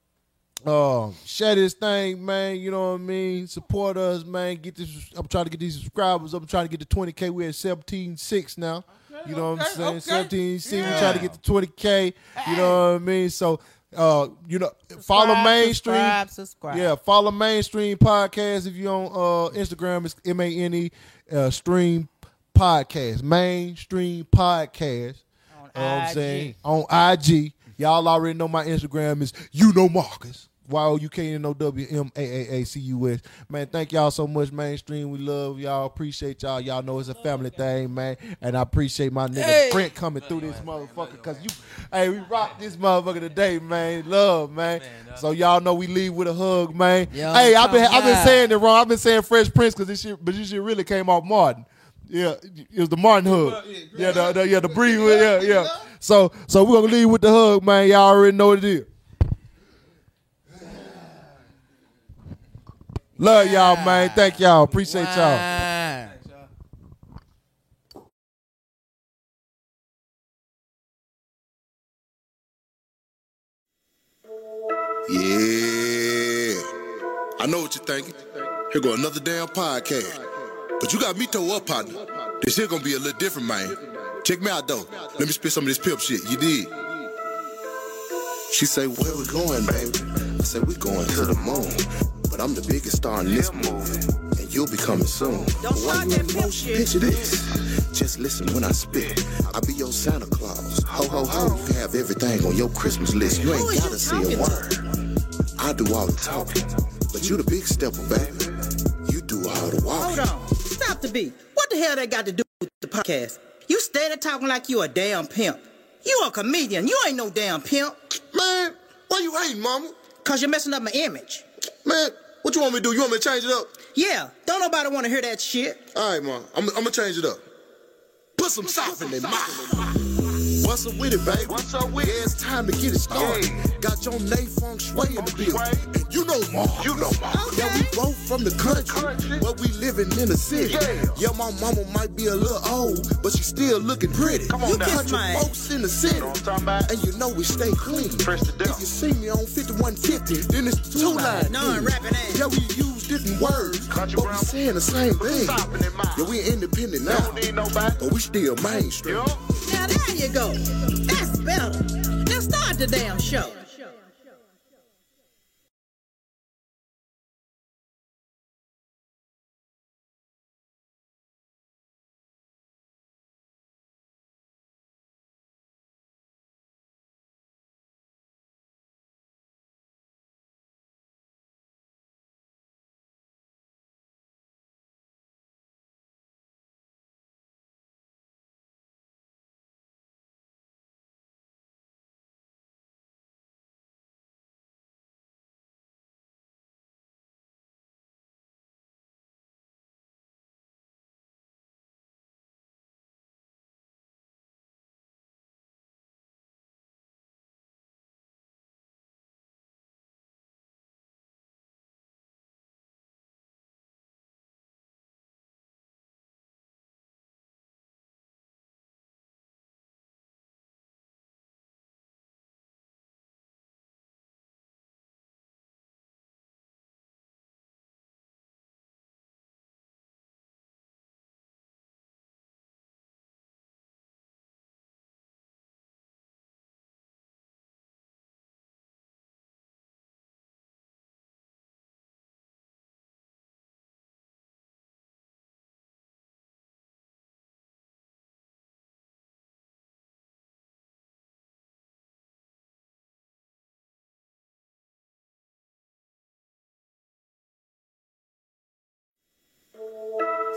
A: um, share this thing, man. You know what I mean? Support us, man. Get this. I'm trying to get these subscribers. I'm trying to get to 20k. We're at 17.6 now. You know what I'm saying? 17.6. We're trying to get to 20k. You know what I mean? So, uh, you know, follow ManeStream.
B: Subscribe, subscribe.
A: Yeah, follow ManeStream podcast if you on uh, Instagram. It's M A N E uh, stream podcast. ManeStream podcast.
B: On
A: You know what I'm saying? On IG. Y'all already know my Instagram is you know Marcus. Y O U K N O W M A A A C U S. Man, thank y'all so much, ManeStream. We love y'all. Appreciate y'all. Y'all know it's a family thing, man. And I appreciate my nigga Brent coming through this motherfucker. Cause you hey, we rock this motherfucker today, man. Love, man. Uh, so y'all know we leave with a hug, man.
E: Yo,
A: hey, I've been I've been saying it wrong. I've been saying Fresh Prince because this shit, but this shit really came off Martin. Yeah, it was the Martin hug. Yeah, the, the yeah the breathe. Yeah, yeah. So so we're gonna leave with the hug, man. Y'all already know what it is. Love y'all, man. Thank y'all. Appreciate y'all.
I: Yeah. I know what you're thinking. Here go another damn podcast. But you got me toe up, partner. This shit gonna be a little different, man. Check me out though. Let me spit some of this pimp shit. You did. She say, where we going, baby? I say, we going to the moon. But I'm the biggest star in this movie. And you'll be coming soon. But while you in motion, picture this. Just listen when I spit. I'll be your Santa Claus. Ho, ho, ho. You can have everything on your Christmas list. You ain't gotta say a word. I do all the talking. But you the big stepper, baby. You do all the walking.
J: Hold on. Stop the beat. What the hell they got to do with the podcast?
B: You stay steady talking like you a damn pimp. You a comedian. You ain't no damn pimp.
A: Man, why you hating, mama?
B: Cause you're messing up my image.
A: Man, what you want me to do? You want me to change it up?
B: Yeah, don't nobody want to hear that shit.
A: All right, mom. I'm, I'm gonna change it up. Put some sauce in their mouth. What's up with it, baby? What's up with it? Yeah, it's time to get it started. Got your Nae Feng Shui in the building. And you know Ma. You know Ma. Yeah, we both from the country, but we living in the city. Yeah. my mama might be a little old, but she still looking pretty. Come
B: on
A: you
B: now.
A: country
B: Kiss
A: folks in the city. And you know we stay clean. If you see me on 5150, then it's the two line.
B: No, I'm rapping ass.
A: Yeah, we use different words, but we saying the same thing. Yeah, we independent now, but we still mainstream.
B: Now there you go. That's better. Now start the damn show.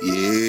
A: Yeah,